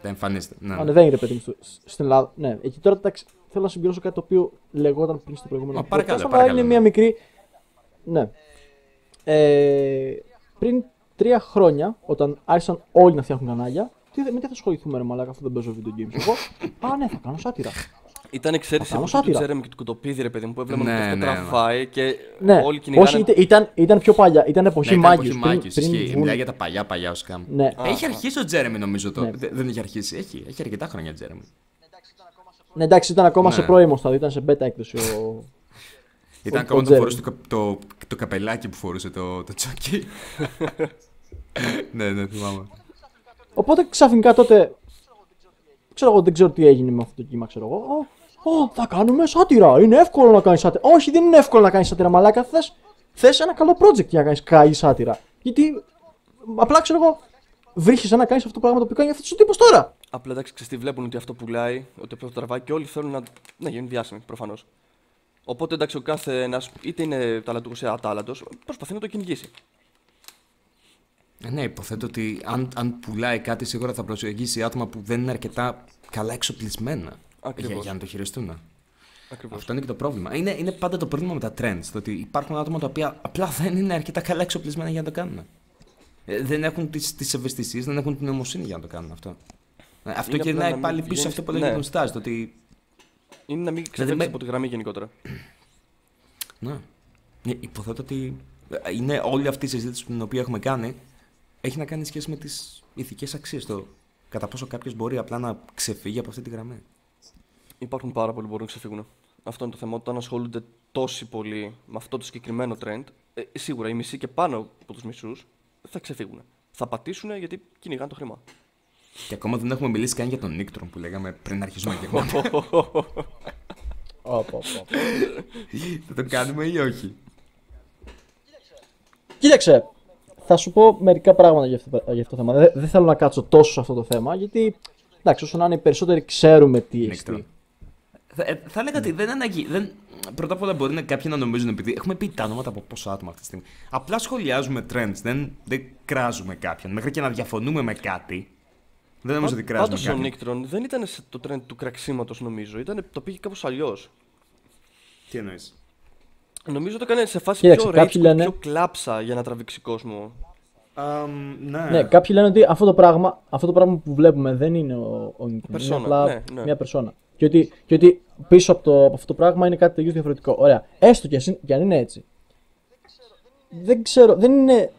Δεν εμφανίζεται. Ναι. ανεβαίνει, ρε παιδί μου, στο- στην Ελλάδα. Ναι, εκεί τώρα εντάξει, θέλω να συμπληρώσω κάτι το οποίο λεγόταν πριν στο προηγούμενο Μα, παρακαλώ, podcast, αλλά παρακαλώ, είναι ναι. μια μικρή. Ναι. Ε, πριν τρία χρόνια, όταν άρχισαν όλοι να φτιάχνουν κανάλια, τι, με τι θα ασχοληθούμε, ρε Μαλάκα, αφού δεν παίζω video games. Εγώ, α, ναι, θα κάνω σάτυρα. Ήταν εξαίρεση Θα κάνω από το σάτυρα. Τζέρεμι και το κοτοπίδι, ρε παιδί μου, που έβλεπαν Ναι, ότι αυτό ναι, ναι. τραβάει και Ναι, όλοι κυνηγάνε. όχι, ήταν, ήταν, ήταν πιο παλιά, ήταν εποχή Ναι, ήταν Μάγιους, εποχή Μάγιους, πριν, πριν ισχύει. βγουν- Μιλάει για τα παλιά παλιά ο Σκάμ. Ναι. Έχει αρχίσει ο Τζέρεμι νομίζω το. Ναι. Δε- Δεν έχει αρχίσει. Έχει, έχει αρκετά χρόνια ο Τζέρεμι. Ναι, εντάξει, ήταν ακόμα Ναι. σε πρώιμο στάδιο, ήταν σε beta έκδοση ο. Ήταν Ο- ακόμα ο όταν φορούσε Τζέρεμι. το, κα- το, το καπελάκι που φορούσε το, το τσόκι. ναι, ναι, θυμάμαι. Οπότε ξαφνικά τότε. Ξέρω εγώ, δεν ξέρω τι έγινε με αυτό το κύμα, ξέρω εγώ. Ω, ω, θα κάνουμε σάτυρα. Είναι εύκολο να κάνεις σάτυρα. Όχι, δεν είναι εύκολο να κάνεις σάτυρα, μαλάκα. Θες θες ένα καλό project για να κάνεις καλή σάτυρα. Γιατί απλά ξέρω εγώ, βρίσκει να κάνεις αυτό το πράγμα το οποίο κάνει αυτός ο τύπος τώρα. Απλά εντάξει, ξέρεις τι βλέπουν ότι αυτό πουλάει, ότι αυτό τραβάει και όλοι θέλουν να, να γίνουν διάσημοι προφανώς. Οπότε εντάξει, ο κάθε ένα, είτε είναι ταλαντούχος ή ατάλαντος, προσπαθεί να το κυνηγήσει. Ε, Ναι, υποθέτω ότι αν, αν πουλάει κάτι σίγουρα θα προσεγγίσει άτομα που δεν είναι αρκετά καλά εξοπλισμένα Ακριβώς. για, για να το χειριστούν. Ακριβώς. Αυτό είναι και το πρόβλημα. Είναι, είναι πάντα το πρόβλημα με τα trends. Το ότι υπάρχουν άτομα τα οποία απλά δεν είναι αρκετά καλά εξοπλισμένα για να το κάνουν. Ε, δεν έχουν τις τις ευαισθησίες, δεν έχουν την νοημοσύνη για να το κάνουν αυτό. Ε, αυτό Είναι απλά γυρνάει να μην πάλι πίσω σε βγαίνεις- αυτό που λέγεται ναι. τον Στάζ. Το ότι. Είναι να μην ξεφεύγεις με- από τη γραμμή γενικότερα. Ναι. Ε, υποθέτω ότι ε, είναι όλη αυτή η συζήτηση την οποία έχουμε κάνει έχει να κάνει σχέση με τις ηθικές αξίες. Το κατά πόσο κάποιος μπορεί απλά να ξεφύγει από αυτή τη γραμμή. Υπάρχουν πάρα πολλοί που μπορούν να ξεφύγουν. Αυτό είναι το θέμα. Όταν ασχολούνται τόσοι πολλοί με αυτό το συγκεκριμένο trend, ε, σίγουρα οι μισοί και πάνω από τους μισούς θα ξεφύγουν. Θα πατήσουν γιατί κυνηγάνε το χρήμα. Και ακόμα δεν έχουμε μιλήσει καν για τον Νίκτρον που λέγαμε πριν αρχίσουμε και εγώ. Ωπ, ωπ, ωπ. Θα το κάνουμε ή όχι; Κοίταξε, θα σου πω μερικά πράγματα για αυτό, για αυτό το θέμα. Δεν, δεν θέλω να κάτσω τόσο σε αυτό το θέμα, γιατί εντάξει, όσο να είναι οι περισσότεροι ξέρουμε τι έχει. Νίκτρον. Θα, ε, θα έλεγα ότι δεν είναι ανάγκη. Δεν, πρώτα απ' όλα μπορεί να κάποιοι να νομίζουν επειδή έχουμε πει τα ονόματα από πόσα άτομα αυτή τη στιγμή. Απλά σχολιάζουμε trends. Δεν, δεν κράζουμε κάποιον. Μέχρι και να διαφωνούμε με κάτι. Δεν νομίζω ότι κράζουμε Πάντως ο κάποιον. Νίκτρον δεν ήταν σε το trend του κραξίματος, νομίζω. Ήταν, το πήγε κάπως αλλιώς. Τι εννοείς; Νομίζω το έκανε σε φάση Κοίταξε, πιο κάποιοι rage, λένε- πιο κλάψα για να τραβήξει κόσμο. ναι. Ναι, κάποιοι λένε ότι αυτό το πράγμα, αυτό το πράγμα που βλέπουμε δεν είναι ο, ο Newton, είναι Περσόνα, απλά ναι, ναι. μια περσόνα. Και ότι, και ότι πίσω από, το, από αυτό το πράγμα είναι κάτι τελείως διαφορετικό. Ωραία. Έστω και, ας είναι- και αν είναι έτσι. Δεν ξέρω, δεν είναι.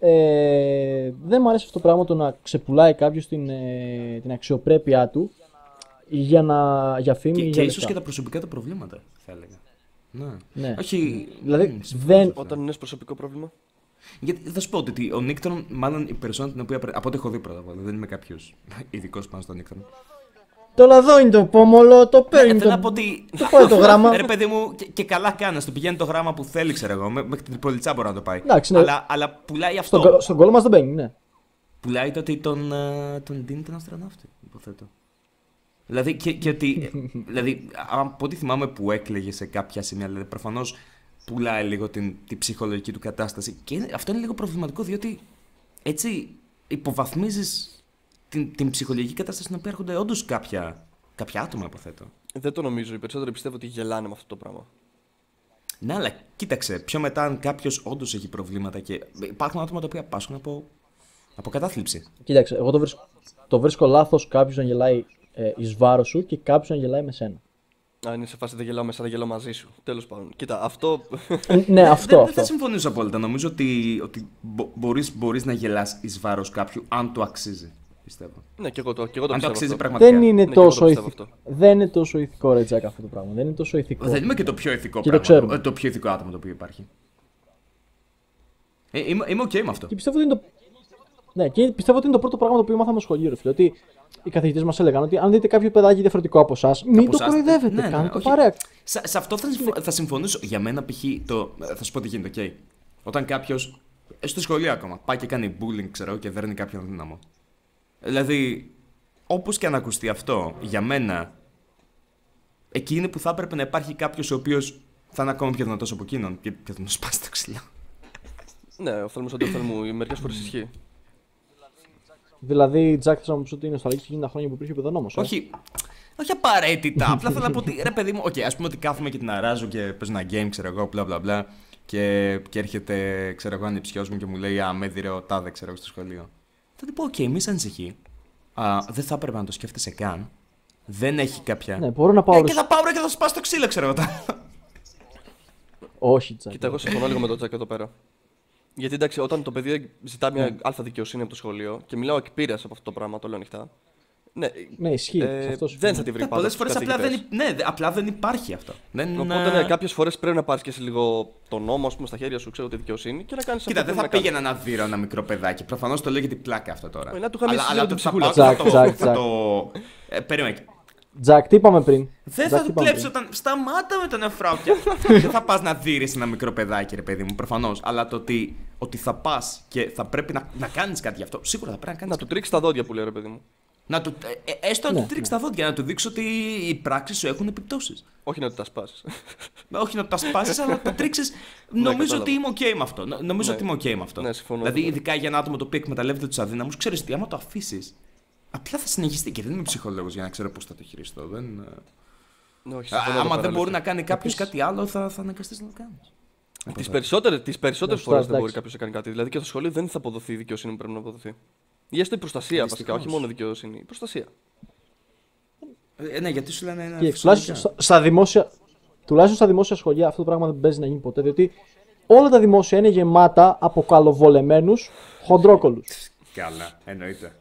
Ε, δεν μου αρέσει αυτό το πράγμα το να ξεπουλάει κάποιος την, ε, την αξιοπρέπειά του για, να, για φήμη Και, ή και για ίσως λεφτά. και τα προσωπικά του προβλήματα, θα έλεγα. Ναι. Ναι. Όχι. Δηλαδή, μ, συμφωνώ δεν- σε αυτό. Όταν είναι προσωπικό πρόβλημα. Γιατί θα σου πω ότι ο Νίκτρον, μάλλον η περσόνα την οποία. πρέ- Από ό,τι έχω δει πρώτα απ' όλα, δεν είμαι κάποιος ειδικός πάνω στον Νίκτρον. Το λαδό είναι το πόμολο, το παίρνει. Ε, θέλω το... να πω ότι. το πάει το γράμμα. Ρε παιδί μου, και, και καλά κάνει. Το πηγαίνει το γράμμα που θέλει, ξέρω εγώ. μέ- Μέχρι την Πολυτσά μπορεί να το πάει. Εντάξει, ναι. αλλά, αλλά πουλάει αυτό. Στον, κο- στον κόλλο μας δεν μπαίνει, ναι. Πουλάει το ότι τον, ε, τον δίνει τον αστροναύτη, υποθέτω. Δηλαδή, και, και ότι. δηλαδή, από ό,τι θυμάμαι που έκλαιγε σε κάποια σημεία, δηλαδή προφανώς πουλάει λίγο την, την ψυχολογική του κατάσταση. Και είναι- αυτό είναι λίγο προβληματικό, διότι έτσι υποβαθμίζεις την, την ψυχολογική κατάσταση στην οποία έρχονται όντως κάποια, κάποια άτομα, υποθέτω. Δεν το νομίζω. Οι περισσότεροι πιστεύω ότι γελάνε με αυτό το πράγμα. Ναι, αλλά κοίταξε, πιο μετά, αν κάποιος όντως έχει προβλήματα και. Υπάρχουν άτομα τα οποία πάσχουν από, από κατάθλιψη. Κοίταξε, εγώ το βρίσκω, το βρίσκω λάθος κάποιος να γελάει ε, εις βάρος σου και κάποιος να γελάει με σένα. Αν είναι σε φάση δεν γελάω μέσα, δεν γελάω μαζί σου. Τέλος πάντων. Κοίτα, αυτό. Ε, ναι, αυτό. δεν, δεν αυτό. θα συμφωνήσω απόλυτα. Νομίζω ότι, ότι μπο, μπορείς, μπορείς να γελάς εις βάρος κάποιου αν το αξίζει, πιστεύω. ναι, και εγώ το, και εγώ το αν το πιστεύω. αξίζει αυτό. πραγματικά. Δεν είναι Ναι, και εγώ το τόσο πιστεύω ηθικό. αυτό. Δεν είναι τόσο ηθικό ρε Τζάκ αυτό το πράγμα. Δεν είναι τόσο ηθικό. Δεν είμαι και το πιο ηθικό Και το πράγμα. ξέρουμε. ε, το πιο ηθικό άτομο το οποίο υπάρχει. Ε, είμαι, είμαι ok με αυτό. Και πιστεύω ότι είναι το. Ναι, και πιστεύω ότι είναι το πρώτο πράγμα το οποίο μάθαμε στο σχολείο, ρε φίλε. Ότι οι καθηγητές μας έλεγαν ότι αν δείτε κάποιο παιδάκι διαφορετικό από εσάς, μην Από το εσάς, κοροϊδεύετε. ναι, ναι, κάντε το όχι. παρέα. Σε, σε αυτό θα, συμφω- θα συμφωνήσω. Για μένα, π.χ. Το, θα σου πω τι γίνεται, ok. Όταν κάποιο. στο σχολείο ακόμα. Πάει και κάνει bullying, ξέρω και δέρνει κάποιον δύναμο. Δηλαδή, όπως και αν ακουστεί αυτό, για μένα. Εκεί είναι που θα έπρεπε να υπάρχει κάποιος ο οποίος θα είναι ακόμα πιο δυνατός από εκείνον και, και θα μου σπάσει το ξυλό. Ναι, ο θέλμο αντιοφθαλμού μερικές φορές ισχύει. Δηλαδή, Τζάκ, θα να μου πει ότι είναι νοσταλγική εκείνα τα χρόνια που υπήρχε παιδονόμο. όχι, όχι απαραίτητα. Απλά θέλω να πω ότι ρε παιδί μου, okay, ας πούμε ότι κάθομαι και την αράζω και παίζω ένα game, ξέρω εγώ, μπλα μπλα μπλα. Και, και έρχεται, ξέρω εγώ, ανιψιός μου και μου λέει Α, με έδειρε ο τάδε, ξέρω εγώ, στο σχολείο. Θα του πω, οκ, μη σε ανησυχεί. Α, δεν θα έπρεπε να το σκέφτεσαι καν. Δεν έχει κάποια. Ναι, μπορώ να πάω. Ε, ρε- και θα πάω ρε, και θα σπάσει το ξύλο, ξέρω εγώ. τα- Όχι, Τζάκ. Κοίτα, εγώ συμφωνώ λίγο με τον Τζακ εδώ πέρα. Γιατί εντάξει, όταν το παιδί ζητά μια αλφα δικαιοσύνη από το σχολείο και μιλάω εκ πείρας από αυτό το πράγμα, το λέω ανοιχτά. Ναι, Ναι, ισχύει. ε, σε αυτό δεν συμφωνώ. θα τη βρει πάντα. Πολλές στους φορές απλά, δεν καθηγητές. υ- ναι, δε- απλά δεν υπάρχει αυτό. Δεν, Οπότε, ε, ναι, κάποιες φορές πρέπει να πάρεις και εσύ λίγο τον νόμο ας πούμε, στα χέρια σου, ξέρω τη δικαιοσύνη και να κάνεις Κοίτα, δεν θα πήγαινα να δείρω ένα μικρό παιδάκι. Προφανώς το λέω για την πλάκα αυτό τώρα. Ε, να του χαμίσεις αλλά, λίγο αλλά την το θα ψυχούλα. πάω και θα Τζακ, το- Τζακ, θα το. Ε, Περίμενε. Τζακ, τι είπαμε πριν; Δεν Τζακ, θα τι του είπαμε κλέψει πριν; όταν. Σταμάτα με τον εφράπια. Δεν θα πας να δει ένα μικρό παιδάκι, ρε παιδί μου, προφανώς. Αλλά το ότι, ότι θα πας και θα πρέπει να, να κάνεις κάτι γι' αυτό. Σίγουρα θα πρέπει να κάνεις. Να του τρίξεις τα δόντια που λέει ρε παιδί μου. Να του, ε, ε, έστω να Ναι, του τρίξει τα δόντια, να του δείξει ότι οι πράξεις σου έχουν επιπτώσεις. Όχι να του τα σπάσει. Όχι να τα σπάσεις, αλλά να τα τρίξεις. Νομίζω κατάλαβα. ότι είμαι OK με αυτό. Νο- Νομίζω Ναι. ότι είμαι OK με αυτό. Ναι, συμφωνώ. Δηλαδή, ειδικά για ένα άτομο το οποίο εκμεταλλεύεται τους αδύναμους, ξέρεις ότι άμα το αφήσεις, απλά θα συνεχιστεί. Και δεν είμαι ψυχολόγος για να ξέρω πώς θα το χειριστώ. Δεν... Ναι, όχι, Α, συμφωνώ εδώ άμα πέρα, δεν μπορεί Αλέξη. να κάνει κάποιος κάτι άλλο, θα, θα αναγκαστείς να το κάνεις. Τις περισσότερες τις περισσότερες Ναι, φορές εντάξει. δεν μπορεί κάποιος να κάνει κάτι. Δηλαδή και στο σχολείο δεν θα αποδοθεί η δικαιοσύνη που πρέπει να αποδοθεί. Ή έστω η προστασία βασικά, Δυστυχώς. όχι μόνο δικαιοσύνη. Η προστασία. Ε, ναι, γιατί σου λένε ένα. Κοίταξε, τουλάχιστον στα, στα δημόσια, τουλάχιστον στα δημόσια σχολεία αυτό το πράγμα δεν παίζει να γίνει ποτέ. Διότι όλα τα δημόσια είναι γεμάτα από καλοβολεμένους χοντρόκολου. Καλά, εννοείται.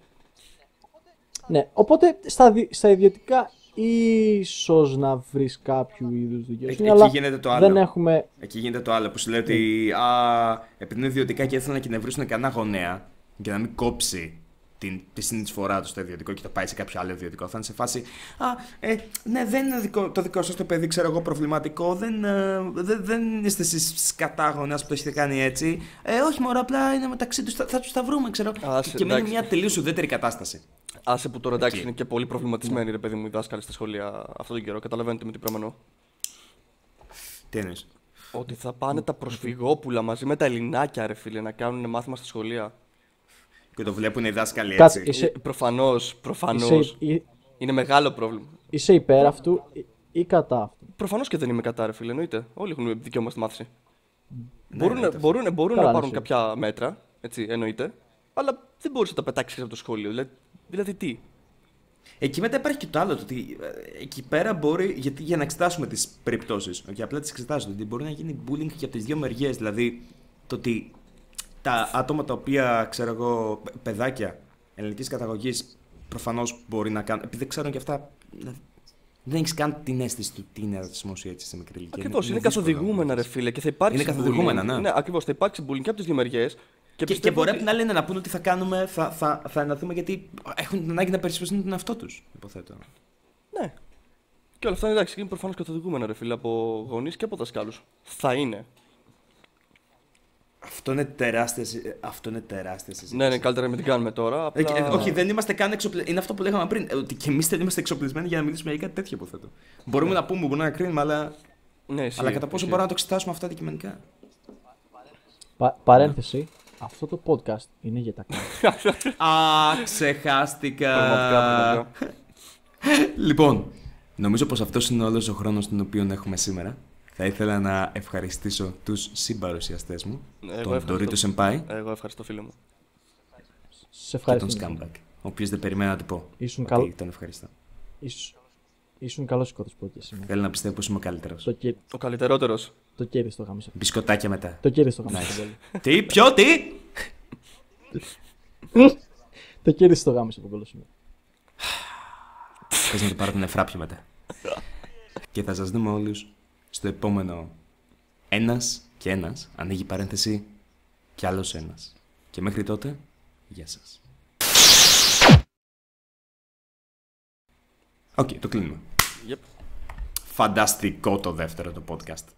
Ναι, οπότε στα, δι- στα ιδιωτικά ίσως να βρεις κάποιο είδους δικαιοσύνη, Εκεί αλλά γίνεται το άλλο. δεν έχουμε... Εκεί γίνεται το άλλο που σου λέει ότι α, επειδή είναι ιδιωτικά και ήθελαν να κυνευρίσουν κανένα γονέα για να μην κόψει την, τη συνεισφορά του στο ιδιωτικό και το πάει σε κάποιο άλλο ιδιωτικό. Θα είναι σε φάση. Α, ε, ναι, δεν είναι δικό, το δικό σας το παιδί, ξέρω εγώ, προβληματικό. Δεν, ε, δεν, δεν είστε εσείς σκατά γονέα που το έχετε κάνει έτσι. Ε, όχι, μόνο απλά είναι μεταξύ τους. Θα, θα τους τα βρούμε, ξέρω. Άσε, και μένει εντάξει. μια τελείως ουδέτερη κατάσταση. Άσε που τώρα εντάξει Εκεί. είναι και πολύ προβληματισμένοι ρε παιδί μου οι δάσκαλοι στα σχολεία αυτόν τον καιρό. Καταλαβαίνετε με τι πράγμα Τι εννοείς; Ότι θα πάνε τα προσφυγόπουλα μαζί με τα ελληνάκια, ρε φίλε, να κάνουν μάθημα στα σχολεία. Και το βλέπουν οι δάσκαλοι Κάτσε, έτσι. είσαι, Προφανώς, προφανώς. είσαι, ή- Είναι μεγάλο πρόβλημα. είσαι υπέρ αυτού ή- ή κατά αυτού; Προφανώς και δεν είμαι κατά, ρε φίλε, εννοείται. Όλοι έχουν δικαίωμα στη μάθηση. Ναι, μπορούν εννοείται μπορούν, μπορούν Καλά, να ναι, πάρουν σίγουρα. κάποια μέτρα, έτσι, εννοείται. Αλλά δεν μπορείς να τα πετάξεις από το σχολείο. Δηλαδή, δηλαδή τι; Εκεί μετά υπάρχει και το άλλο, το ότι ε, εκεί πέρα μπορεί, γιατί για να εξετάσουμε τις περιπτώσεις, και απλά τις εξετάζονται, ότι μπορεί να γίνει bullying και από τις δύο μεριές. Δηλαδή, το ότι τα άτομα τα οποία, ξέρω εγώ, παι- παιδάκια ελληνικής καταγωγής, προφανώς μπορεί να κάνουν. Επειδή δεν ξέρουν και αυτά. δηλαδή, Δεν έχεις καν την αίσθηση του τι είναι ρατσισμός ή έτσι σε μικρή ηλικία. Ακριβώς, είναι, δύσκολο. καθοδηγούμενα, ρε φίλε. Και θα υπάρξει. Είναι καθοδηγούμενα, bullying. ναι. Ναι, ακριβώς. Θα υπάρξει bullying και από τις δύο μεριέ. Και, και, πιστεύω μπορεί ότι- απ' την άλλη να πούνε ότι θα κάνουμε, θα, θα, θα εναθούμε γιατί έχουν την ανάγκη να περισπιστούν τον εαυτό τους, υποθέτω. Ναι. Και όλα αυτά εντάξει, είναι προφανώς καθοδηγούμενα, ρε φίλε, από γονείς και από δασκάλους. Θα είναι. Αυτό είναι τεράστια, συ- αυτό είναι τεράστια συζήτηση. Ναι, ναι, καλύτερα να μην την κάνουμε τώρα. Ε, Απλά... και- ε, όχι, δεν είμαστε καν εξοπλισμένοι. Είναι αυτό που λέγαμε πριν. ε, Ότι και εμείς δεν είμαστε εξοπλισμένοι για να μιλήσουμε για κάτι τέτοιο, υποθέτω. Μπορούμε να πούμε, μπορούμε να κρίνουμε, αλλά, Ναι, ισχύει, αλλά κατά πόσο ισχύει. μπορούμε να το εξετάσουμε αυτά αντικειμενικά; Πα- παρένθεση, αυτό το podcast είναι για τα κάτω. Α, ξεχάστηκα. Πραγματικά, πραγματικά. Λοιπόν, νομίζω πως αυτός είναι όλος ο χρόνος τον οποίο έχουμε σήμερα. Θα ήθελα να ευχαριστήσω τους συμπαρουσιαστές μου, Εγώ τον ευχαριστώ. Dorito Senpai Εγώ ευχαριστώ, φίλε μου. Σε και τον ευχαριστώ. Scumbag, ο οποίος δεν περιμένα να του πω. Ήσουν, ότι καλ... Τον ευχαριστώ. Ήσουν... Ήσουν καλός σκότος που και σήμερα. Θέλω να πιστεύω πως είμαι ο καλύτερος. Το, κέρ... Ο καλύτερότερος. το κέρδι στο γάμισε. Μπισκοτάκια μετά. Το κέρδι στο γάμισε. Nice. πολύ. τι, ποιο, τι! Το κέρδι στο γάμισε από σήμερα. Θες να το πάρω την εφράπια μετά. και θα σας δούμε όλους στο επόμενο ένας και ένας, ανοίγει παρένθεση, κι άλλος ένας. Και μέχρι τότε, γεια σας. Οκ, το κλείνουμε. Yep. Φανταστικό το δεύτερο το podcast.